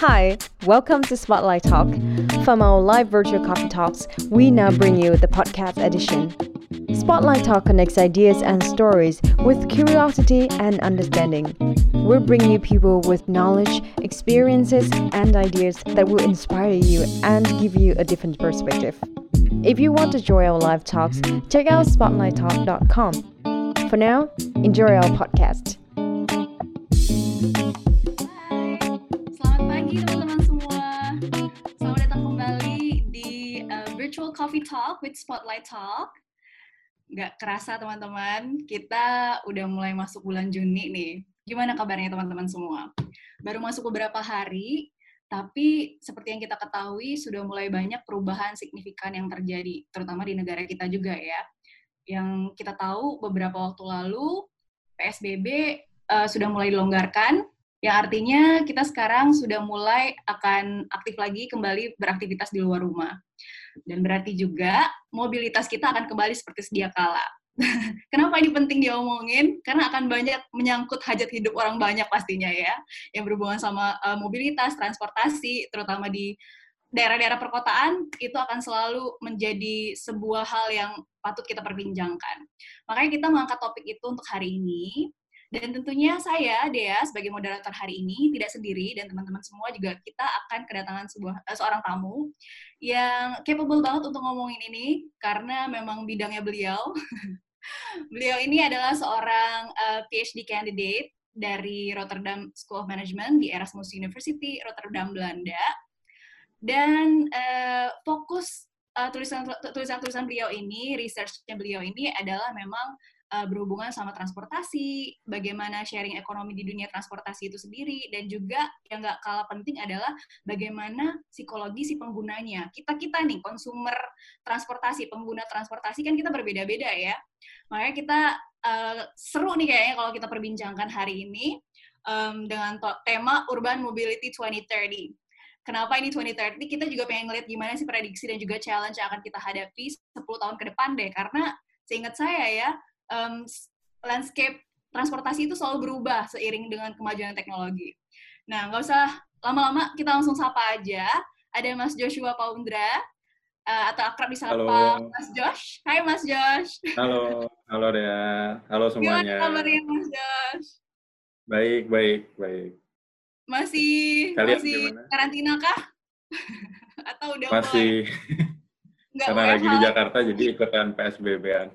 Hi, welcome to Spotlight Talk. From our live virtual coffee talks, we now bring you the podcast edition. Spotlight Talk connects ideas and stories with curiosity and understanding. We'll bring you people with knowledge, experiences, and ideas that will inspire you and give you a different perspective. If you want to join our live talks, check out spotlighttalk.com. For now, enjoy our podcast. Coffee Talk with Spotlight Talk. Nggak kerasa teman-teman, kita udah mulai masuk bulan Juni nih. Gimana kabarnya teman-teman semua? Baru masuk beberapa hari, tapi seperti yang kita ketahui sudah mulai banyak perubahan signifikan yang terjadi, terutama di negara kita juga ya. Yang kita tahu beberapa waktu lalu PSBB uh, sudah mulai dilonggarkan, yang artinya kita sekarang sudah mulai akan aktif lagi kembali beraktivitas di luar rumah. Dan berarti juga mobilitas kita akan kembali seperti sedia kala. Kenapa ini penting diomongin? Karena akan banyak menyangkut hajat hidup orang banyak pastinya ya, yang berhubungan sama uh, mobilitas, transportasi, terutama di daerah-daerah perkotaan itu akan selalu menjadi sebuah hal yang patut kita perbincangkan. Makanya kita mengangkat topik itu untuk hari ini dan tentunya saya, Dea, sebagai moderator hari ini, tidak sendiri, dan teman-teman semua juga kita akan kedatangan sebuah uh, seorang tamu yang capable banget untuk ngomongin ini, karena memang bidangnya beliau. beliau ini adalah seorang uh, PhD candidate dari Rotterdam School of Management di Erasmus University, Rotterdam, Belanda. Dan uh, fokus tulisan-tulisan uh, beliau ini, research-nya beliau ini adalah memang uh, berhubungan sama transportasi, bagaimana sharing ekonomi di dunia transportasi itu sendiri, dan juga yang nggak kalah penting adalah bagaimana psikologi si penggunanya. Kita-kita nih, konsumer transportasi, pengguna transportasi kan kita berbeda-beda ya. Makanya kita uh, seru nih kayaknya kalau kita perbincangkan hari ini um, dengan tema Urban Mobility 2030 kenapa ini 2030 kita juga pengen ngeliat gimana sih prediksi dan juga challenge yang akan kita hadapi 10 tahun ke depan deh karena seingat saya ya um, landscape transportasi itu selalu berubah seiring dengan kemajuan teknologi. Nah, nggak usah lama-lama, kita langsung sapa aja. Ada Mas Joshua Paundra, uh, atau akrab disapa Mas Josh. Hai Mas Josh. Halo, halo Dea. Halo semuanya. Gimana kabarnya Mas Josh? Baik, baik, baik. Masih Kalian masih gimana? karantina kah? atau udah Masih. Karena lagi di? Jakarta, jadi ikutan PSBB-an.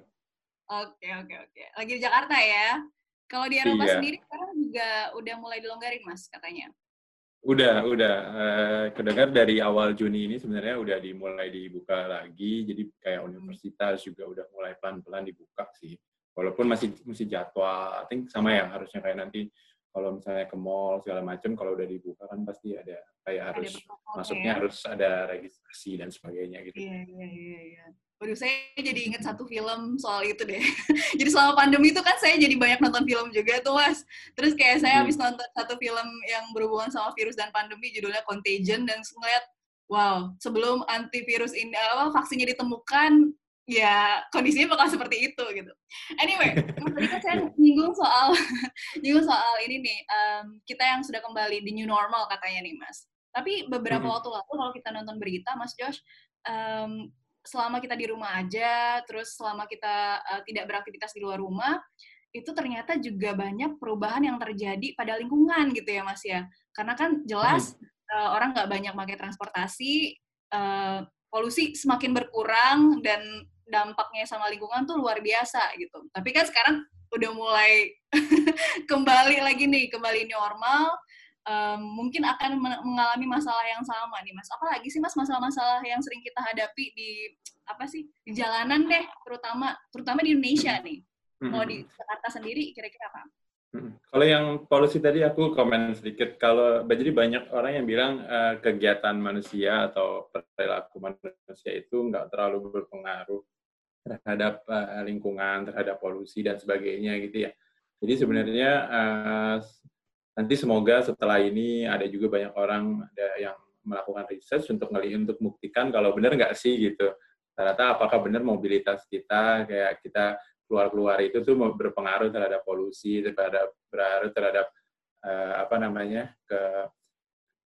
Oke, oke, oke. Lagi di Jakarta ya. Kalau di Eropa Iya. sendiri sekarang juga udah mulai dilonggarin, Mas, katanya. Udah, udah. Eh, kedengar dari awal Juni ini sebenarnya udah dimulai dibuka lagi. Jadi kayak universitas juga udah mulai pelan-pelan dibuka sih. Walaupun masih masih jadwal, I think sama ya harusnya kayak nanti kalau misalnya ke mall segala macam kalau udah dibuka kan pasti ada kayak harus protokolnya masuknya ya. harus ada registrasi dan sebagainya gitu. Iya, iya, iya, iya. Waduh, saya jadi inget satu film soal itu deh. jadi selama pandemi itu kan saya jadi banyak nonton film juga tuh, Mas. Terus kayak saya Hmm. habis nonton satu film yang berhubungan sama virus dan pandemi, judulnya Contagion, dan ngeliat, wow, sebelum antivirus ini, apa, vaksinnya ditemukan, ya kondisinya bakal seperti itu, gitu. Anyway, tadi kan saya nyinggung soal, nyinggung soal ini nih, em, kita yang sudah kembali di new normal katanya nih, Mas. Tapi beberapa Mhm. waktu lalu kalau kita nonton berita, Mas Josh, em, selama kita di rumah aja, terus selama kita uh, tidak beraktivitas di luar rumah, itu ternyata juga banyak perubahan yang terjadi pada lingkungan gitu ya Mas ya. Karena kan jelas uh, orang nggak banyak pakai transportasi, uh, polusi semakin berkurang dan dampaknya sama lingkungan tuh luar biasa gitu. Tapi kan sekarang udah mulai kembali lagi nih, kembali normal, um, mungkin akan men- mengalami masalah yang sama nih mas. Apalagi sih mas masalah-masalah yang sering kita hadapi di apa sih di jalanan deh, terutama terutama di Indonesia nih. Kalau di Jakarta sendiri kira-kira apa? Kalau yang polusi tadi aku komen sedikit. Kalau jadi banyak orang yang bilang eh, kegiatan manusia atau perilaku manusia itu nggak terlalu berpengaruh terhadap eh, lingkungan, terhadap polusi dan sebagainya gitu ya. Jadi sebenarnya eh, nanti semoga setelah ini ada juga banyak orang ada yang melakukan research untuk ngeli untuk membuktikan kalau benar nggak sih gitu. Ternyata apakah benar mobilitas kita kayak kita keluar-keluar itu tuh berpengaruh terhadap polusi, terhadap berpengaruh terhadap uh, apa namanya ke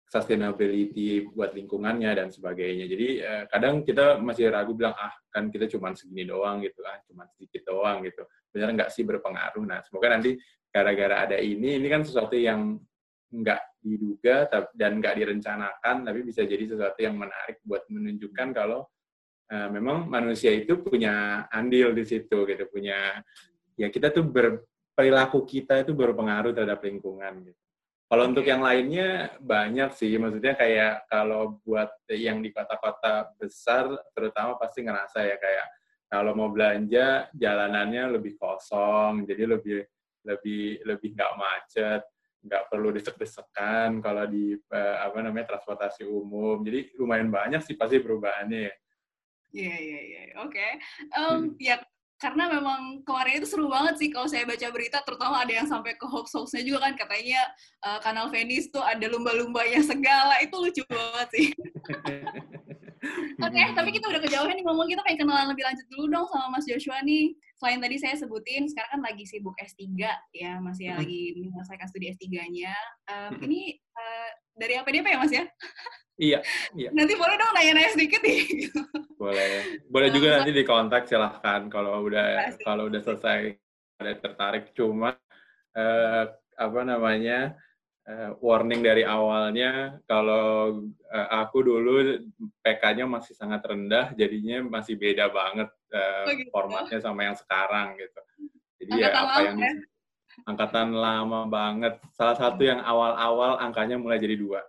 sustainability buat lingkungannya dan sebagainya. Jadi uh, kadang kita masih ragu bilang ah kan kita cuma segini doang gitu ah cuma sedikit doang gitu. Benar nggak sih berpengaruh? Nah semoga nanti gara-gara ada ini ini kan sesuatu yang nggak diduga dan nggak direncanakan tapi bisa jadi sesuatu yang menarik buat menunjukkan kalau uh, memang manusia itu punya andil di situ gitu punya ya kita tuh ber, perilaku kita itu berpengaruh terhadap lingkungan gitu. Kalau untuk yang lainnya banyak sih, maksudnya kayak kalau buat yang di kota-kota besar terutama pasti ngerasa ya kayak kalau mau belanja jalanannya lebih kosong, jadi lebih lebih lebih nggak macet, nggak perlu desek-desekan kalau di eh, apa namanya transportasi umum. Jadi lumayan banyak sih pasti perubahannya ya. Iya iya iya, oke. Ya karena memang kemarin itu seru banget sih kalau saya baca berita, terutama ada yang sampai ke hoax-hoaxnya juga kan, katanya uh, kanal Venice tuh ada lumba-lumbanya segala, itu lucu banget sih. Oke, okay, tapi kita udah kejauhan nih ngomong, kita pengen kenalan lebih lanjut dulu dong sama Mas Joshua nih. Selain tadi saya sebutin, sekarang kan lagi sibuk S3 ya, masih hmm. lagi menyelesaikan studi S3-nya. Um, ini uh, dari APDP ya Mas ya? Iya, iya. Nanti boleh dong nanya-nanya sedikit nih. Boleh. Boleh juga nanti di kontak silahkan kalau udah kalau udah selesai ada tertarik. Cuma uh, apa namanya uh, warning dari awalnya kalau uh, aku dulu PK-nya masih sangat rendah, jadinya masih beda banget uh, oh, gitu. formatnya sama yang sekarang gitu. Jadi ya, angkatan ya apa yang ya? angkatan lama banget. Salah satu yang awal-awal angkanya mulai jadi dua.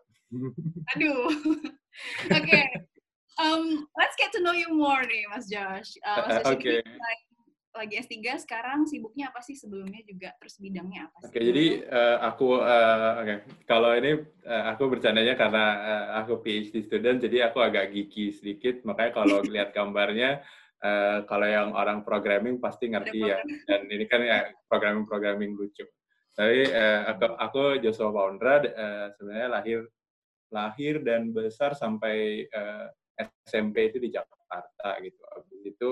Aduh. Oke. okay. Um, let's get to know you more nih, Mas Josh. Uh, Mas Josh okay. Lagi S3 sekarang sibuknya apa sih sebelumnya juga terus bidangnya apa sih? Oke, jadi uh, aku uh, oke. Okay. Kalau ini uh, aku bercandanya karena uh, aku PhD student jadi aku agak geeky sedikit, makanya kalau lihat gambarnya uh, kalau yang orang programming pasti ngerti ya. Dan ini kan ya programming-programming lucu. Tapi uh, aku, aku Joshua Paundra uh, sebenarnya lahir lahir dan besar sampai uh, eh, SMP itu di Jakarta gitu. Habis itu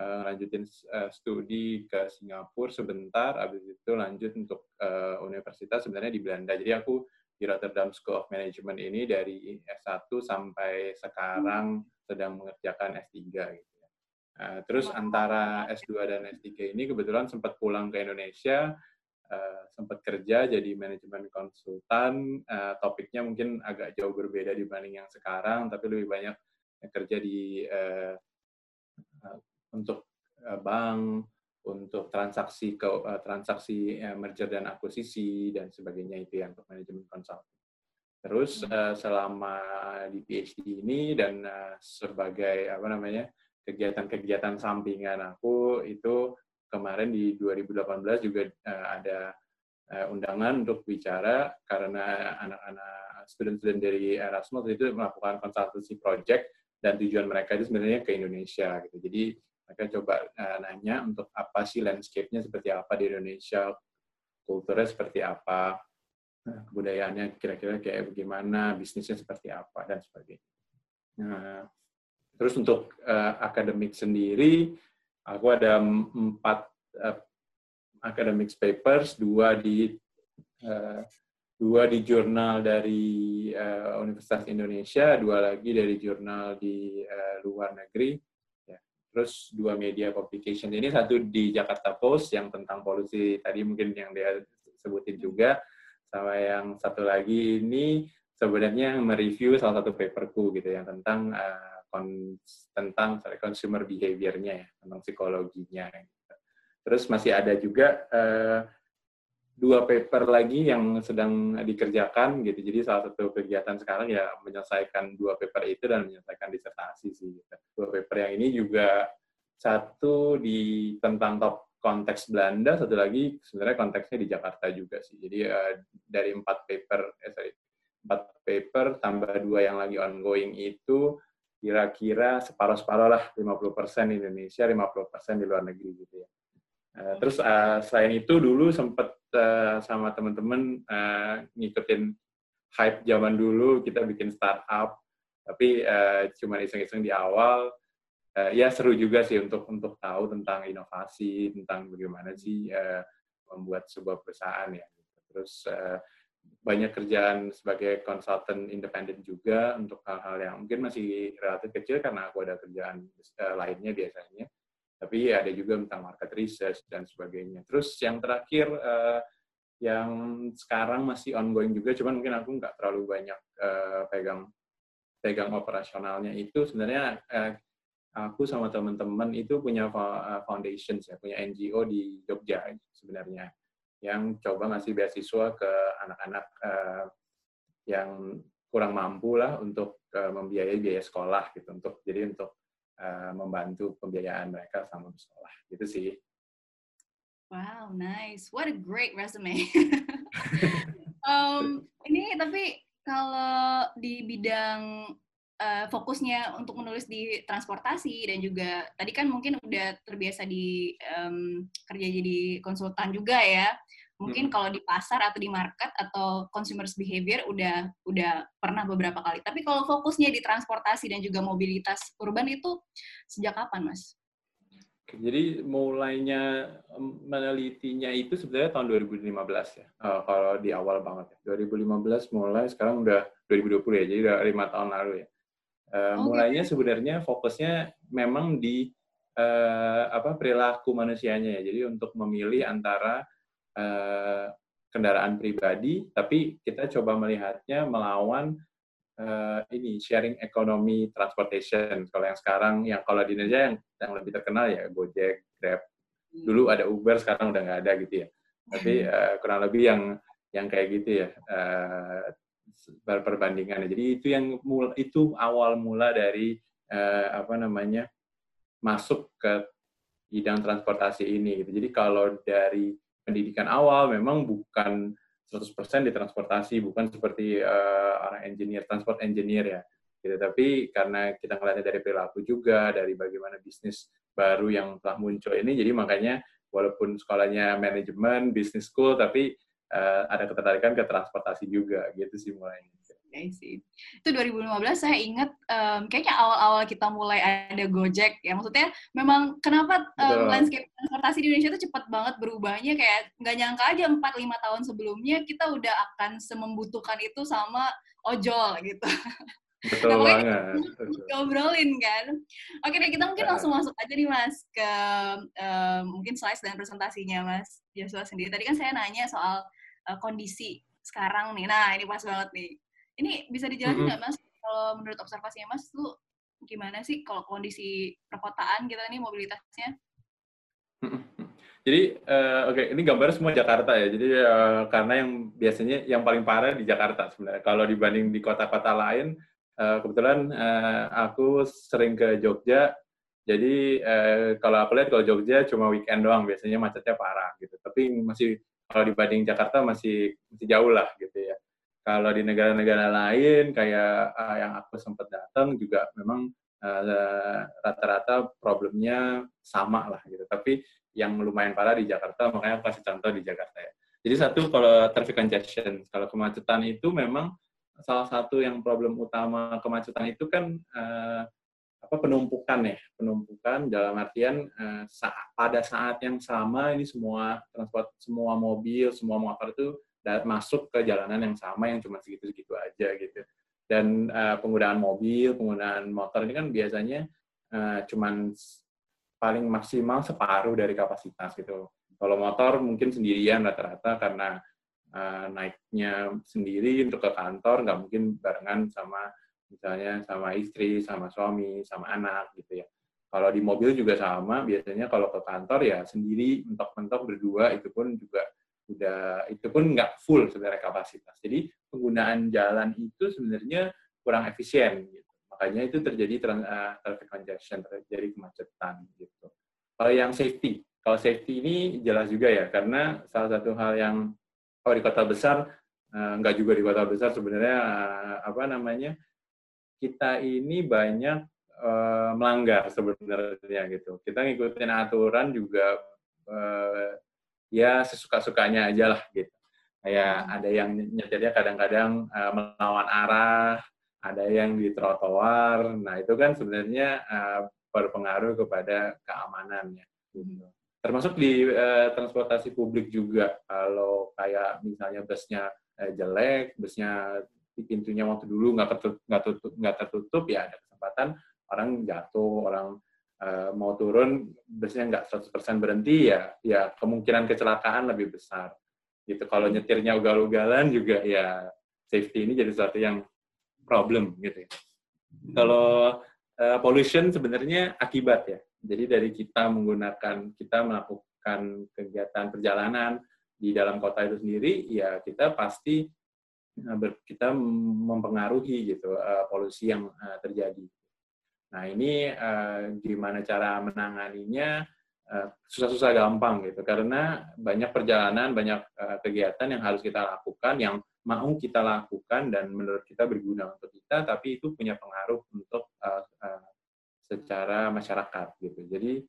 uh, lanjutin uh, studi ke Singapura sebentar, habis itu lanjut untuk uh, universitas sebenarnya di Belanda. Jadi aku di Rotterdam School of Management ini dari S1 sampai sekarang sedang mengerjakan S3 gitu. Uh, terus antara S2 dan S3 ini kebetulan sempat pulang ke Indonesia, uh, sempat kerja jadi manajemen konsultan. Uh, topiknya mungkin agak jauh berbeda dibanding yang sekarang, tapi lebih banyak kerja di uh, untuk uh, bank, untuk transaksi ke uh, transaksi uh, merger dan akuisisi dan sebagainya itu yang untuk manajemen konsultan. Terus uh, selama di PhD ini dan sebagai apa namanya kegiatan-kegiatan sampingan aku itu kemarin di 2018 juga ada undangan untuk bicara karena anak-anak student-student dari Erasmus itu melakukan konsultasi project dan tujuan mereka itu sebenarnya ke Indonesia gitu. Jadi mereka coba uh, nanya untuk apa sih landscape-nya seperti apa di Indonesia, kulturnya seperti apa, kebudayaannya kira-kira kayak bagaimana, bisnisnya seperti apa dan sebagainya. Nah, terus untuk uh, akademik sendiri, aku ada empat uh, academics papers, dua di uh, dua di jurnal dari uh, Universitas Indonesia, dua lagi dari jurnal di uh, luar negeri. Terus dua media publication. Ini satu di Jakarta Post yang tentang polusi tadi mungkin yang dia sebutin juga, sama yang satu lagi ini sebenarnya mereview salah satu paperku gitu yang tentang uh, kon, tentang sorry, consumer behavior-nya ya, tentang psikologinya. Gitu. Terus masih ada juga uh, dua paper lagi yang sedang dikerjakan gitu. Jadi salah satu kegiatan sekarang ya menyelesaikan dua paper itu dan menyelesaikan disertasi sih. Gitu. Dua paper yang ini juga satu di tentang top konteks Belanda, satu lagi sebenarnya konteksnya di Jakarta juga sih. Jadi uh, dari empat paper, eh, sorry, empat paper tambah dua yang lagi ongoing itu kira-kira separuh-separuh lah 50% di Indonesia 50% di luar negeri gitu ya uh, terus uh, selain itu dulu sempat uh, sama teman-teman uh, ngikutin hype zaman dulu kita bikin startup tapi uh, cuma iseng-iseng di awal uh, ya seru juga sih untuk untuk tahu tentang inovasi tentang bagaimana sih uh, membuat sebuah perusahaan ya terus uh, banyak kerjaan sebagai konsultan independen juga untuk hal-hal yang mungkin masih relatif kecil karena aku ada kerjaan uh, lainnya biasanya. Tapi ada juga tentang market research dan sebagainya. Terus yang terakhir uh, yang sekarang masih ongoing juga, cuman mungkin aku nggak terlalu banyak uh, pegang pegang operasionalnya itu sebenarnya uh, aku sama teman-teman itu punya foundation ya, punya NGO di Jogja sebenarnya yang coba ngasih beasiswa ke anak-anak uh, yang kurang mampu lah untuk uh, membiayai biaya sekolah gitu untuk jadi untuk uh, membantu pembiayaan mereka sama sekolah gitu sih. Wow, nice. What a great resume. um, ini tapi kalau di bidang uh, fokusnya untuk menulis di transportasi dan juga tadi kan mungkin udah terbiasa di um, kerja jadi konsultan juga ya mungkin kalau di pasar atau di market atau consumers behavior udah udah pernah beberapa kali. Tapi kalau fokusnya di transportasi dan juga mobilitas urban itu sejak kapan, Mas? Jadi mulainya menelitinya itu sebenarnya tahun 2015 ya. Uh, kalau di awal banget ya. 2015 mulai, sekarang udah 2020 ya. Jadi udah lima tahun lalu ya. Uh, okay. Mulainya sebenarnya fokusnya memang di uh, apa perilaku manusianya ya. Jadi untuk memilih antara uh, kendaraan pribadi, tapi kita coba melihatnya melawan uh, ini sharing economy transportation. Kalau yang sekarang, yang kalau di Indonesia yang, yang lebih terkenal ya Gojek, Grab. Hmm. Dulu ada Uber, sekarang udah nggak ada gitu ya. Tapi uh, kurang lebih yang yang kayak gitu ya uh, perbandingannya. Jadi itu yang mul itu awal mula dari uh, apa namanya masuk ke bidang transportasi ini. Gitu. Jadi kalau dari pendidikan awal memang bukan 100% di transportasi, bukan seperti uh, orang engineer, transport engineer ya. Gitu. Tapi karena kita ngeliatnya dari perilaku juga, dari bagaimana bisnis baru yang telah muncul ini, jadi makanya walaupun sekolahnya manajemen, business school, tapi uh, ada ketertarikan ke transportasi juga, gitu sih mulainya. I see. Itu 2015 saya ingat um, kayaknya awal-awal kita mulai ada Gojek ya. Maksudnya memang kenapa um, landscape transportasi di Indonesia itu cepat banget berubahnya kayak nggak nyangka aja 4 5 tahun sebelumnya kita udah akan semembutuhkan itu sama ojol gitu. Betul nah, banget. Ngobrolin kan. Oke deh, kita mungkin langsung masuk aja nih Mas ke um, mungkin slides dan presentasinya Mas Joshua sendiri. Tadi kan saya nanya soal uh, kondisi sekarang nih. Nah, ini pas banget nih ini bisa dijelasin nggak mm -hmm. mas kalau menurut observasinya mas tuh gimana sih kalau kondisi perkotaan kita nih mobilitasnya? Jadi uh, oke okay, ini gambar semua Jakarta ya. Jadi uh, karena yang biasanya yang paling parah di Jakarta sebenarnya. Kalau dibanding di kota-kota lain, uh, kebetulan uh, aku sering ke Jogja. Jadi uh, kalau aku lihat kalau Jogja cuma weekend doang biasanya macetnya parah gitu. Tapi masih kalau dibanding Jakarta masih masih jauh lah gitu ya. Kalau di negara-negara lain kayak uh, yang aku sempat datang juga memang eh, rata-rata uh, problemnya sama lah gitu. Tapi yang lumayan parah di Jakarta, makanya aku kasih contoh di Jakarta ya. Jadi satu kalau traffic congestion, kalau kemacetan itu memang salah satu yang problem utama kemacetan itu kan uh, apa penumpukan ya, penumpukan dalam artian uh, saat, pada saat yang sama ini semua transport, semua mobil, semua motor itu masuk ke jalanan yang sama yang cuma segitu-segitu aja gitu. Dan uh, penggunaan mobil, penggunaan motor ini kan biasanya uh, cuman paling maksimal separuh dari kapasitas gitu. Kalau motor mungkin sendirian rata-rata karena uh, naiknya sendiri untuk ke kantor nggak mungkin barengan sama misalnya sama istri, sama suami, sama anak gitu ya. Kalau di mobil juga sama, biasanya kalau ke kantor ya sendiri, mentok-mentok berdua, itu pun juga udah itu pun nggak full sebenarnya kapasitas. Jadi penggunaan jalan itu sebenarnya kurang efisien gitu. Makanya itu terjadi uh, traffic congestion, terjadi kemacetan gitu. Kalau yang safety, kalau safety ini jelas juga ya karena salah satu hal yang kalau di kota besar uh, nggak juga di kota besar sebenarnya uh, apa namanya kita ini banyak uh, melanggar sebenarnya gitu. Kita ngikutin aturan juga uh, ya sesuka-sukanya aja lah gitu. Kayak hmm. ada yang nyetirnya kadang-kadang uh, melawan arah, ada yang di trotoar. Nah, itu kan sebenarnya uh, berpengaruh kepada keamanannya gitu. Hmm. Termasuk di uh, transportasi publik juga. Kalau kayak misalnya busnya uh, jelek, busnya pintunya waktu dulu nggak tertutup, nggak tertutup, tertutup, ya ada kesempatan orang jatuh, orang uh, mau turun, busnya nggak 100% berhenti, ya ya kemungkinan kecelakaan lebih besar. Gitu. Kalau nyetirnya ugal-ugalan juga ya safety ini jadi sesuatu yang problem gitu ya. Kalau uh, pollution sebenarnya akibat ya. Jadi dari kita menggunakan, kita melakukan kegiatan perjalanan di dalam kota itu sendiri, ya kita pasti uh, kita mempengaruhi gitu uh, polusi yang uh, terjadi. Nah ini uh, gimana cara menanganinya? susah-susah gampang gitu karena banyak perjalanan, banyak uh, kegiatan yang harus kita lakukan yang mau kita lakukan dan menurut kita berguna untuk kita, tapi itu punya pengaruh untuk uh, uh, secara masyarakat gitu. Jadi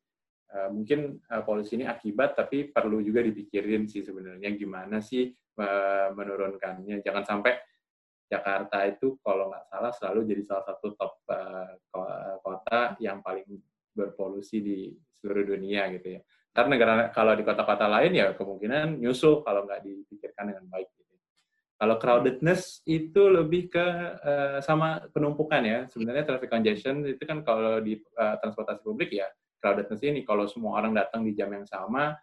uh, mungkin uh, polusi ini akibat, tapi perlu juga dipikirin sih sebenarnya gimana sih uh, menurunkannya. Jangan sampai Jakarta itu kalau nggak salah selalu jadi salah satu top uh, kota yang paling berpolusi di seluruh dunia gitu ya. Karena negara kalau di kota-kota lain ya kemungkinan nyusul kalau nggak dipikirkan dengan baik. Kalau crowdedness itu lebih ke uh, sama penumpukan ya. Sebenarnya traffic congestion itu kan kalau di uh, transportasi publik ya crowdedness ini kalau semua orang datang di jam yang sama,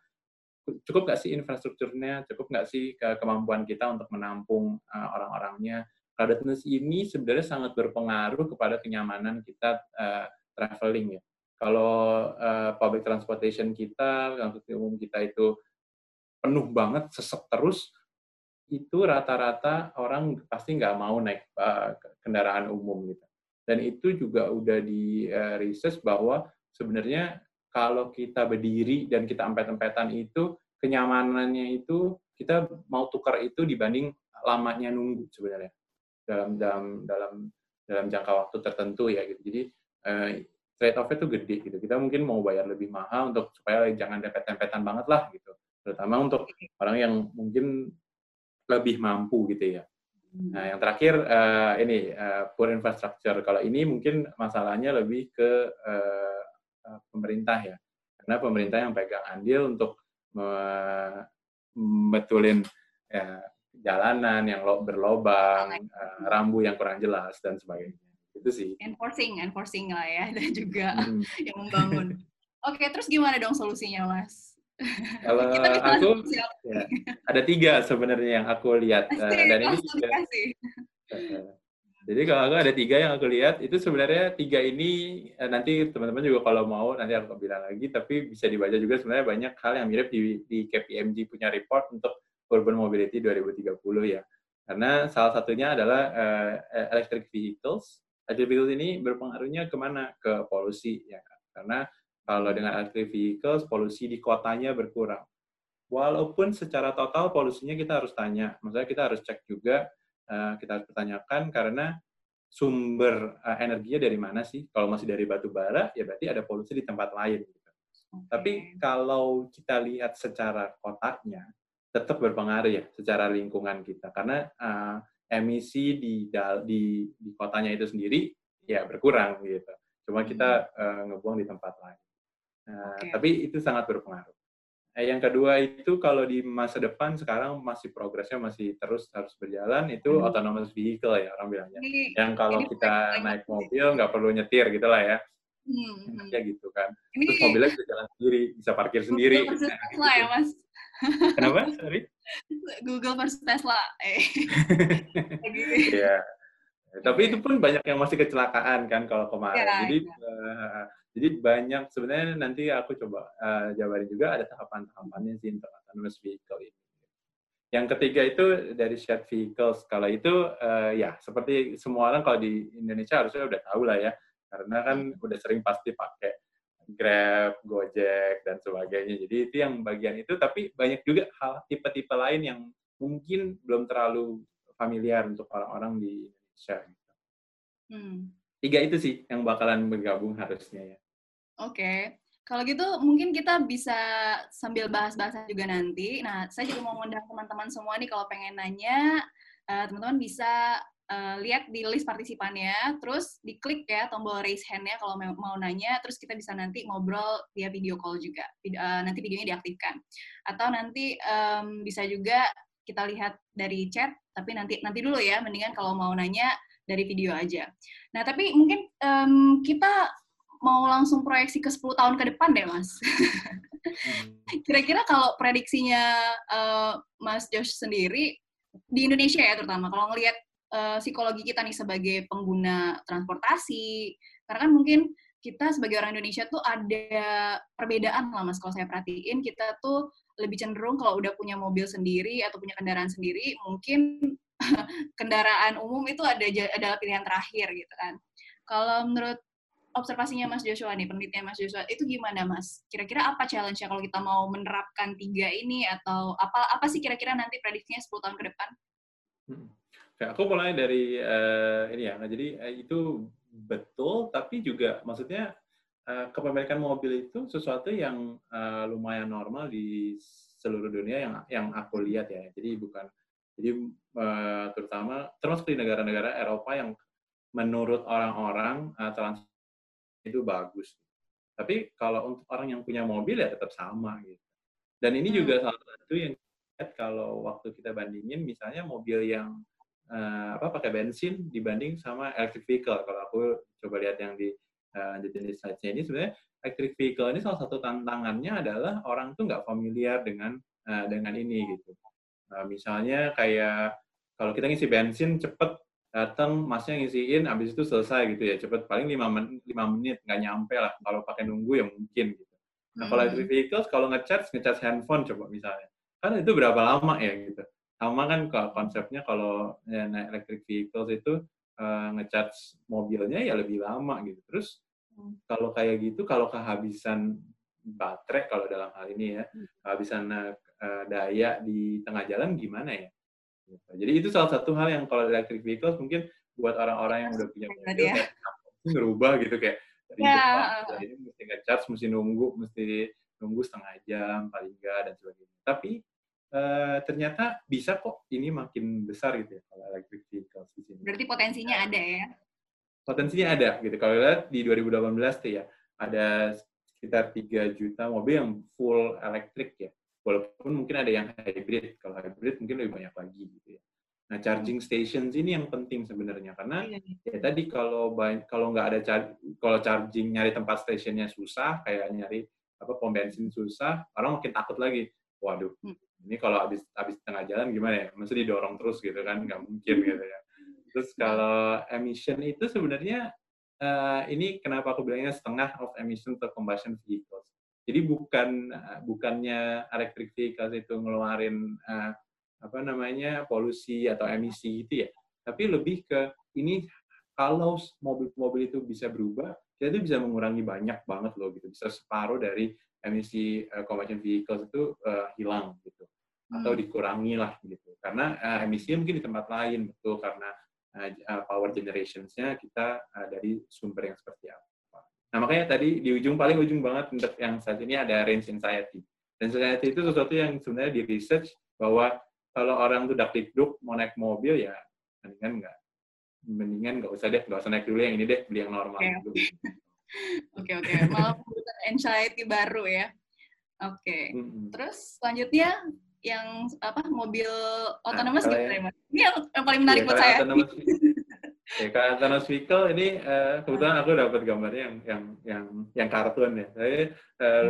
cukup nggak sih infrastrukturnya, cukup nggak sih ke kemampuan kita untuk menampung uh, orang-orangnya. Crowdedness ini sebenarnya sangat berpengaruh kepada kenyamanan kita uh, traveling ya. Kalau uh, public transportation kita, transportasi umum kita itu penuh banget, sesek terus, itu rata-rata orang pasti nggak mau naik uh, kendaraan umum gitu. Dan itu juga udah di uh, research bahwa sebenarnya kalau kita berdiri dan kita empet-empetan itu kenyamanannya itu kita mau tukar itu dibanding lamanya nunggu sebenarnya dalam dalam dalam dalam jangka waktu tertentu ya gitu. Jadi uh, trade off itu gede gitu. Kita mungkin mau bayar lebih mahal untuk supaya jangan dempet-dempetan banget lah gitu. Terutama untuk orang yang mungkin lebih mampu gitu ya. Hmm. Nah, yang terakhir uh, ini uh, poor infrastructure. Kalau ini mungkin masalahnya lebih ke uh, pemerintah ya, karena pemerintah yang pegang andil untuk membetulin ya, jalanan yang berlobang, uh, rambu yang kurang jelas dan sebagainya. Itu sih. Enforcing, enforcing lah ya, dan juga hmm. yang membangun. Oke, terus gimana dong solusinya, Mas? Kalau aku ya, ada tiga sebenarnya yang aku lihat uh, dan ini juga, jadi kalau aku ada tiga yang aku lihat itu sebenarnya tiga ini uh, nanti teman-teman juga kalau mau nanti aku bilang lagi tapi bisa dibaca juga sebenarnya banyak hal yang mirip di, di KPMG punya report untuk urban mobility 2030 ya. Karena salah satunya adalah uh, electric vehicles. Electric vehicles ini berpengaruhnya ke mana? Ke polusi ya karena kalau dengan electric vehicles, polusi di kotanya berkurang. Walaupun secara total polusinya kita harus tanya, maksudnya kita harus cek juga, uh, kita harus pertanyakan karena sumber uh, energinya dari mana sih? Kalau masih dari batu bara, ya berarti ada polusi di tempat lain. Gitu. Okay. Tapi kalau kita lihat secara kotanya, tetap berpengaruh ya secara lingkungan kita karena uh, emisi di, di di kotanya itu sendiri ya berkurang gitu. Cuma kita uh, ngebuang di tempat lain. Nah, okay. Tapi itu sangat berpengaruh. Nah, yang kedua itu kalau di masa depan sekarang masih progresnya masih terus harus berjalan itu hmm. autonomous vehicle ya orang bilangnya. Ini, yang kalau ini kita naik mobil nggak perlu nyetir gitu lah ya. Hmm. Ya gitu kan. Ini, Terus mobilnya bisa jalan sendiri, bisa parkir sendiri. Google versus Tesla ya mas. Kenapa? Sorry. Google versus Tesla. Eh. Iya. Tapi itu pun banyak yang masih kecelakaan kan kalau kemarin. Ya, Jadi ya. Uh, jadi banyak sebenarnya nanti aku coba uh, jabarin juga ada tahapan-tahapannya sih untuk autonomous vehicle ini. Yang ketiga itu dari shared vehicles. Kalau itu uh, ya seperti semua orang kalau di Indonesia harusnya udah tahu lah ya, karena kan udah sering pasti pakai Grab, Gojek dan sebagainya. Jadi itu yang bagian itu. Tapi banyak juga hal tipe-tipe lain yang mungkin belum terlalu familiar untuk orang-orang di Indonesia. Hmm. Tiga itu sih yang bakalan bergabung harusnya ya. Oke. Kalau gitu mungkin kita bisa sambil bahas-bahas juga nanti. Nah, saya juga mau ngundang teman-teman semua nih kalau pengen nanya, uh, teman-teman bisa uh, lihat di list partisipannya, terus diklik ya tombol raise hand-nya kalau mau nanya, terus kita bisa nanti ngobrol via video call juga. Uh, nanti videonya diaktifkan. Atau nanti um, bisa juga kita lihat dari chat Tapi nanti nanti dulu ya, mendingan kalau mau nanya dari video aja. Nah, tapi mungkin um, kita mau langsung proyeksi ke 10 tahun ke depan deh, Mas. Hmm. Kira-kira kalau prediksinya uh, Mas Josh sendiri, di Indonesia ya terutama, kalau ngelihat uh, psikologi kita nih sebagai pengguna transportasi, karena kan mungkin kita sebagai orang Indonesia tuh ada perbedaan lah mas kalau saya perhatiin kita tuh lebih cenderung kalau udah punya mobil sendiri atau punya kendaraan sendiri mungkin kendaraan umum itu ada adalah pilihan terakhir gitu kan kalau menurut observasinya Mas Joshua nih, penelitian Mas Joshua, itu gimana Mas? Kira-kira apa challenge-nya kalau kita mau menerapkan tiga ini atau apa apa sih kira-kira nanti prediksinya 10 tahun ke depan? Hmm. aku mulai dari uh, ini ya. Nah, jadi uh, itu betul, tapi juga maksudnya uh, kepemilikan mobil itu sesuatu yang uh, lumayan normal di seluruh dunia yang yang aku lihat ya. Jadi bukan jadi uh, terutama termasuk di negara-negara Eropa yang menurut orang-orang uh, trans itu bagus. Tapi kalau untuk orang yang punya mobil ya tetap sama gitu. Dan ini juga hmm. salah satu yang kalau waktu kita bandingin misalnya mobil yang uh, apa pakai bensin dibanding sama electric vehicle. Kalau aku coba lihat yang di uh, jenis slide ini sebenarnya electric vehicle ini salah satu tantangannya adalah orang tuh nggak familiar dengan uh, dengan ini gitu. Uh, misalnya kayak kalau kita ngisi bensin cepet datang masnya ngisiin habis itu selesai gitu ya. Cepet paling lima menit lima menit nggak nyampe lah. Kalau pakai nunggu ya mungkin gitu. Nah kalau electric hmm. vehicles kalau ngecharge ngecharge handphone coba misalnya. Kan itu berapa lama ya gitu. Sama kan konsepnya kalau ya, naik electric vehicles itu uh, ngecharge mobilnya ya lebih lama gitu. Terus hmm. kalau kayak gitu kalau kehabisan baterai kalau dalam hal ini ya hmm. kehabisan uh, daya di tengah jalan gimana ya Gitu. Jadi itu salah satu hal yang kalau electric vehicles mungkin buat orang-orang yang udah punya mobil ya. kayak ngerubah gitu kayak dari ya. depan ini mesti ngecharge, mesti nunggu, mesti nunggu setengah jam paling enggak dan sebagainya. Tapi uh, ternyata bisa kok ini makin besar gitu ya kalau electric vehicles di sini. Berarti potensinya ada ya? Potensinya ada gitu. Kalau lihat di 2018 tuh ya ada sekitar 3 juta mobil yang full elektrik ya walaupun mungkin ada yang hybrid kalau hybrid mungkin lebih banyak lagi gitu ya. Nah charging stations ini yang penting sebenarnya karena iya, iya. ya tadi kalau kalau nggak ada char kalau charging nyari tempat stationnya susah kayak nyari apa pom bensin susah orang makin takut lagi. Waduh hmm. ini kalau habis habis tengah jalan gimana ya? Mesti didorong terus gitu kan? Nggak mungkin gitu ya. Terus kalau emission itu sebenarnya uh, ini kenapa aku bilangnya setengah of emission to combustion vehicles jadi bukan eh, bukannya electric vehicles itu ngeluarin uh, apa namanya polusi atau emisi gitu ya, tapi lebih ke ini kalau mobil-mobil itu bisa berubah, kita itu bisa mengurangi banyak banget loh gitu, bisa separuh dari emisi uh, combustion vehicles itu uh, hilang gitu, atau hmm. dikurangi lah gitu, karena uh, emisinya mungkin di tempat lain betul karena uh, power generationsnya kita uh, dari sumber yang seperti apa. Nah, makanya tadi di ujung, paling ujung banget untuk yang saat ini ada range anxiety. Range anxiety itu sesuatu yang sebenarnya di research bahwa kalau orang tuh dakdikduk mau naik mobil ya mendingan nggak mendingan nggak usah deh nggak usah naik dulu yang ini deh beli yang normal okay. dulu. Oke oke, malah anxiety baru ya. Oke. Okay. Mm -hmm. Terus selanjutnya yang apa mobil otonomous nah, gitu ya, Mas? Ini yang, yang paling menarik ya, buat saya. Ya, kalau autonomous vehicle ini uh, kebetulan aku dapat gambarnya yang yang yang yang kartun ya. Jadi uh,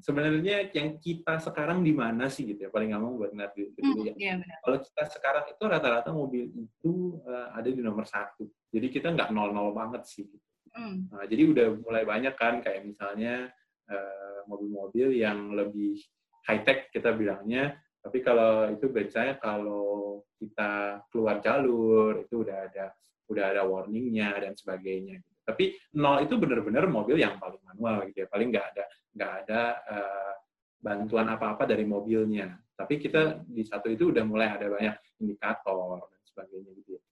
sebenarnya yang kita sekarang di mana sih gitu ya? Paling gampang buat ngeliat gitu hmm, ya. Iya, Kalau kita sekarang itu rata-rata mobil itu uh, ada di nomor satu. Jadi kita nggak nol-nol banget sih. Gitu. Hmm. Nah, jadi udah mulai banyak kan kayak misalnya mobil-mobil uh, yang lebih high tech kita bilangnya. Tapi kalau itu biasanya kalau kita keluar jalur itu udah ada udah ada warningnya dan sebagainya. Gitu. Tapi nol itu benar-benar mobil yang paling manual gitu ya, paling nggak ada nggak ada uh, bantuan apa-apa dari mobilnya. Tapi kita di satu itu udah mulai ada banyak indikator dan sebagainya gitu ya.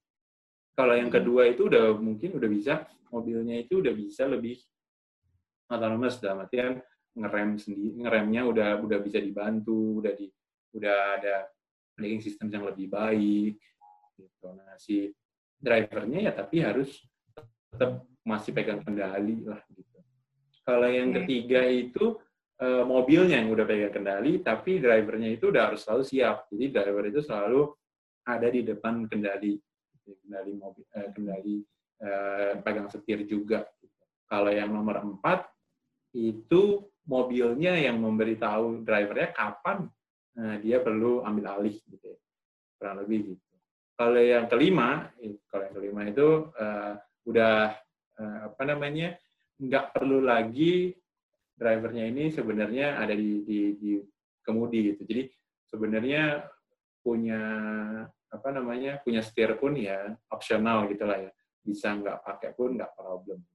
Kalau yang kedua itu udah mungkin udah bisa mobilnya itu udah bisa lebih autonomous dalam artian ngerem sendiri ngeremnya udah udah bisa dibantu udah di udah ada braking system yang lebih baik gitu nah si drivernya ya tapi harus tetap masih pegang kendali lah gitu. Kalau yang ketiga itu uh, mobilnya yang udah pegang kendali, tapi drivernya itu udah harus selalu siap. Jadi driver itu selalu ada di depan kendali kendali mobil eh, kendali eh, pegang setir juga. Kalau yang nomor empat itu mobilnya yang memberitahu drivernya kapan eh, dia perlu ambil alih gitu ya. kurang lebih gitu. Kalau yang kelima, kalau yang kelima itu uh, udah uh, apa namanya nggak perlu lagi drivernya ini sebenarnya ada di, di, di kemudi gitu. Jadi sebenarnya punya apa namanya punya setir pun ya opsional gitulah ya. Bisa nggak pakai pun nggak problem gitu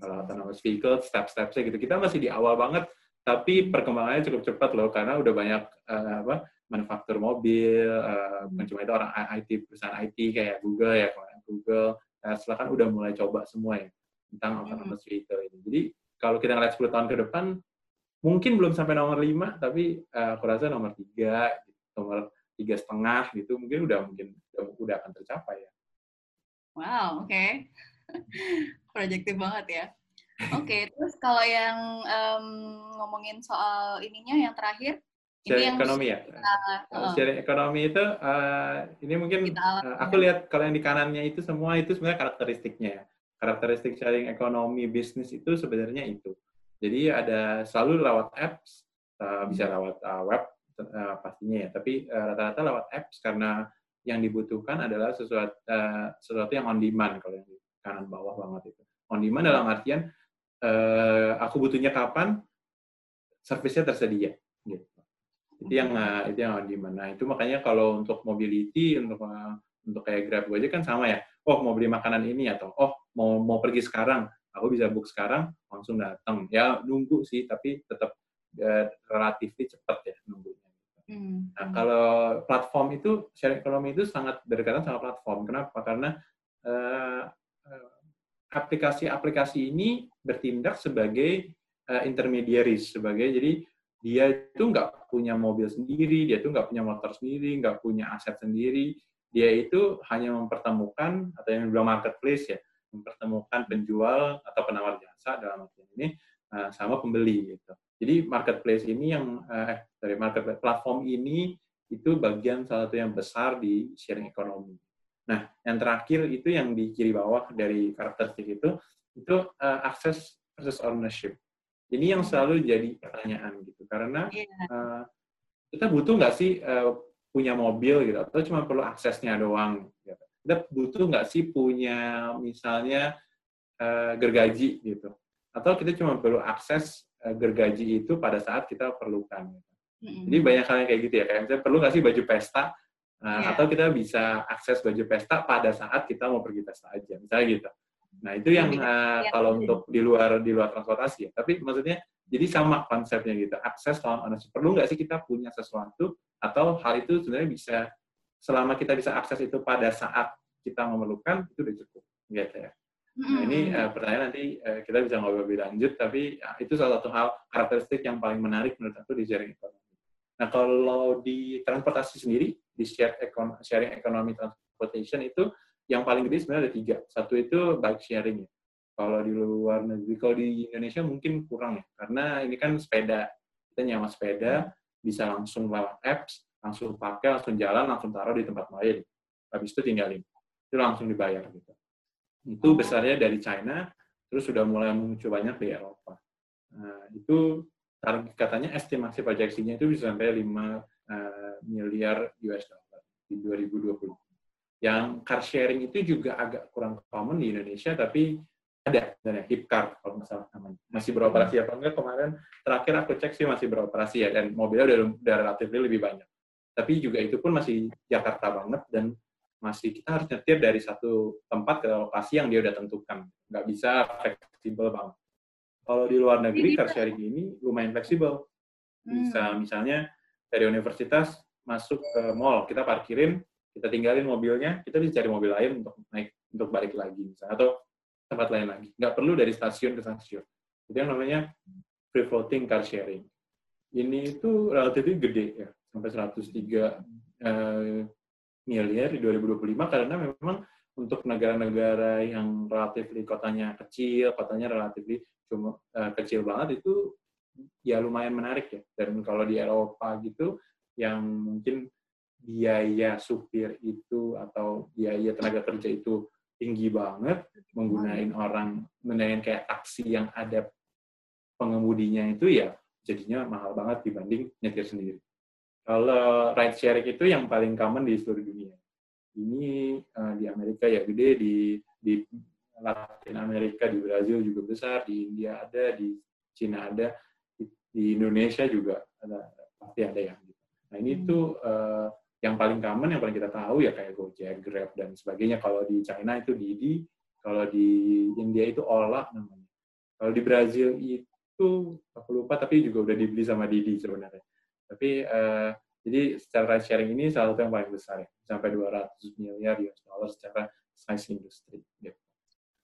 kalau autonomous vehicle step-stepnya gitu. Kita masih di awal banget tapi perkembangannya cukup cepat loh karena udah banyak uh, apa manufaktur mobil uh, bukan cuma itu orang IT perusahaan IT kayak Google ya Google Tesla kan udah mulai coba semua ya tentang autonomous vehicle ini jadi kalau kita ngeliat 10 tahun ke depan mungkin belum sampai nomor 5 tapi uh, aku rasa nomor 3 gitu. nomor tiga setengah gitu mungkin udah mungkin udah akan tercapai ya. Wow, oke. Okay. Projektif banget ya. Oke, okay, terus kalau yang um, ngomongin soal ininya yang terakhir, yang ekonomi ya. Uh, uh, ekonomi itu uh, ini mungkin uh, aku lihat kalau yang di kanannya itu semua itu sebenarnya karakteristiknya ya. Karakteristik sharing ekonomi bisnis itu sebenarnya itu. Jadi ada selalu lewat apps, uh, bisa hmm. lewat uh, web, uh, pastinya ya. Tapi rata rata-rata lewat apps karena yang dibutuhkan adalah sesuatu uh, sesuatu yang on demand kalau yang di kanan bawah banget itu. On demand dalam artian uh, aku butuhnya kapan, servisnya tersedia. Itu yang uh, itu yang demand. Nah itu makanya kalau untuk mobility untuk uh, untuk kayak Grab aja kan sama ya. Oh mau beli makanan ini atau oh mau mau pergi sekarang, aku bisa book sekarang langsung datang. Ya nunggu sih tapi tetap uh, relatif cepat ya nunggunya. Hmm. Nah, kalau platform itu, share ekonomi itu sangat berdekatan sama platform. Kenapa? Karena uh, aplikasi-aplikasi ini bertindak sebagai uh, intermediaries, sebagai jadi dia itu nggak punya mobil sendiri, dia itu nggak punya motor sendiri, nggak punya aset sendiri, dia itu hanya mempertemukan atau yang dibilang marketplace ya, mempertemukan penjual atau penawar jasa dalam arti ini uh, sama pembeli gitu. Jadi marketplace ini yang eh, eh dari marketplace platform ini itu bagian salah satu yang besar di sharing ekonomi. Nah, yang terakhir itu yang di kiri bawah dari karakteristik itu itu uh, akses versus ownership. Ini yang selalu jadi pertanyaan gitu karena uh, kita butuh nggak sih uh, punya mobil gitu atau cuma perlu aksesnya doang gitu. Kita butuh nggak sih punya misalnya uh, gergaji gitu atau kita cuma perlu akses Eh, gergaji itu pada saat kita perlukan. Mm-hmm. Jadi banyak hal yang kayak gitu ya, kayak misalnya perlu nggak sih baju pesta, uh, yeah. atau kita bisa akses baju pesta pada saat kita mau pergi pesta aja, misalnya gitu. Nah itu yang uh, kalau untuk di luar di luar transportasi ya. Tapi maksudnya jadi sama konsepnya gitu, akses kalau perlu nggak sih kita punya sesuatu atau hal itu sebenarnya bisa selama kita bisa akses itu pada saat kita memerlukan itu udah cukup, gitu ya. Nah, ini uh, pertanyaan nanti uh, kita bisa ngobrol lebih lanjut, tapi uh, itu salah satu hal karakteristik yang paling menarik menurut aku di sharing ekonomi. Nah, kalau di transportasi sendiri, di sharing ekonomi transportation itu yang paling gede sebenarnya ada tiga. Satu itu bike sharing ya. Kalau di luar negeri, kalau di Indonesia mungkin kurang ya, karena ini kan sepeda. Kita nyawa sepeda, bisa langsung lewat apps, langsung pakai, langsung jalan, langsung taruh di tempat lain. Habis itu tinggalin. Itu langsung dibayar gitu itu besarnya dari China, terus sudah mulai muncul banyak di Eropa. Nah, itu katanya estimasi proyeksinya itu bisa sampai 5 uh, eh, miliar US dollar di 2020. Yang car sharing itu juga agak kurang common di Indonesia, tapi ada, dan ya, Hipcar kalau nggak salah namanya. Masih beroperasi apa enggak kemarin, terakhir aku cek sih masih beroperasi ya, dan mobilnya udah, udah relatif lebih banyak. Tapi juga itu pun masih Jakarta banget, dan masih kita harus nyetir dari satu tempat ke lokasi yang dia udah tentukan. Nggak bisa fleksibel banget. Kalau di luar negeri, car sharing ini lumayan fleksibel. Bisa hmm. misalnya dari universitas masuk ke mall, kita parkirin, kita tinggalin mobilnya, kita bisa cari mobil lain untuk naik, untuk balik lagi misalnya, atau tempat lain lagi. Nggak perlu dari stasiun ke stasiun. Itu yang namanya free floating car sharing. Ini itu relatif gede ya, sampai 103 eh, miliar di 2025 karena memang untuk negara-negara yang relatif kotanya kecil, kotanya relatif cuma uh, kecil banget itu ya lumayan menarik ya. Dan kalau di Eropa gitu yang mungkin biaya supir itu atau biaya tenaga kerja itu tinggi banget menggunakan orang menggunakan kayak taksi yang ada pengemudinya itu ya jadinya mahal banget dibanding nyetir sendiri. Kalau ride sharing itu yang paling common di seluruh dunia. Ini uh, di Amerika ya gede, di di Latin Amerika, di Brazil juga besar, di India ada, di Cina ada, di, di Indonesia juga ada, pasti ada yang gitu. Nah ini hmm. tuh uh, yang paling common, yang paling kita tahu ya kayak Gojek, Grab, dan sebagainya. Kalau di China itu Didi, kalau di India itu Ola namanya. Kalau di Brazil itu, aku lupa, tapi juga udah dibeli sama Didi sebenarnya. Tapi uh, jadi secara sharing ini salah satu yang paling besar ya, sampai 200 miliar US dollar secara size industri. Gitu.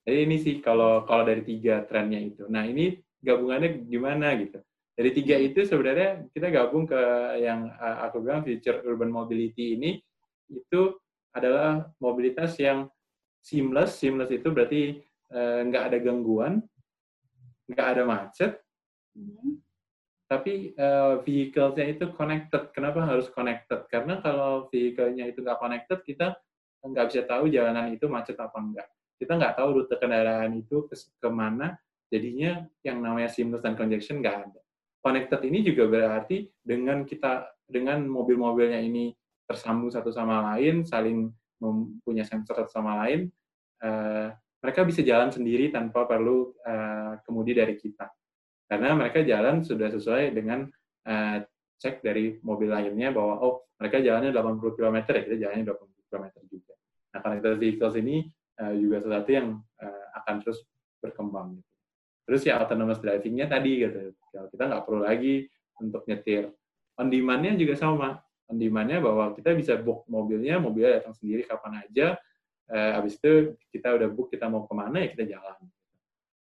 Jadi ini sih kalau kalau dari tiga trennya itu. Nah ini gabungannya gimana gitu? Dari tiga itu sebenarnya kita gabung ke yang aku bilang future urban mobility ini itu adalah mobilitas yang seamless. Seamless itu berarti eh, nggak ada gangguan, nggak ada macet, hmm. tapi uh, vehicle-nya itu connected. Kenapa harus connected? Karena kalau vehicle-nya itu nggak connected, kita nggak bisa tahu jalanan itu macet apa enggak. Kita nggak tahu rute kendaraan itu ke ke mana, jadinya yang namanya seamless dan congestion nggak ada connected ini juga berarti dengan kita dengan mobil-mobilnya ini tersambung satu sama lain, saling mempunyai sensor satu sama lain, uh, mereka bisa jalan sendiri tanpa perlu uh, kemudi dari kita. Karena mereka jalan sudah sesuai dengan uh, cek dari mobil lainnya bahwa oh mereka jalannya 80 km ya kita jalannya 80 km juga. Nah connected vehicles ini uh, juga sesuatu yang uh, akan terus berkembang. Gitu. Terus ya autonomous driving-nya tadi gitu. Kalau kita nggak perlu lagi untuk nyetir. On demand-nya juga sama. On demand-nya bahwa kita bisa book mobilnya, mobilnya datang sendiri kapan aja. Eh, habis itu kita udah book kita mau ke mana ya kita jalan.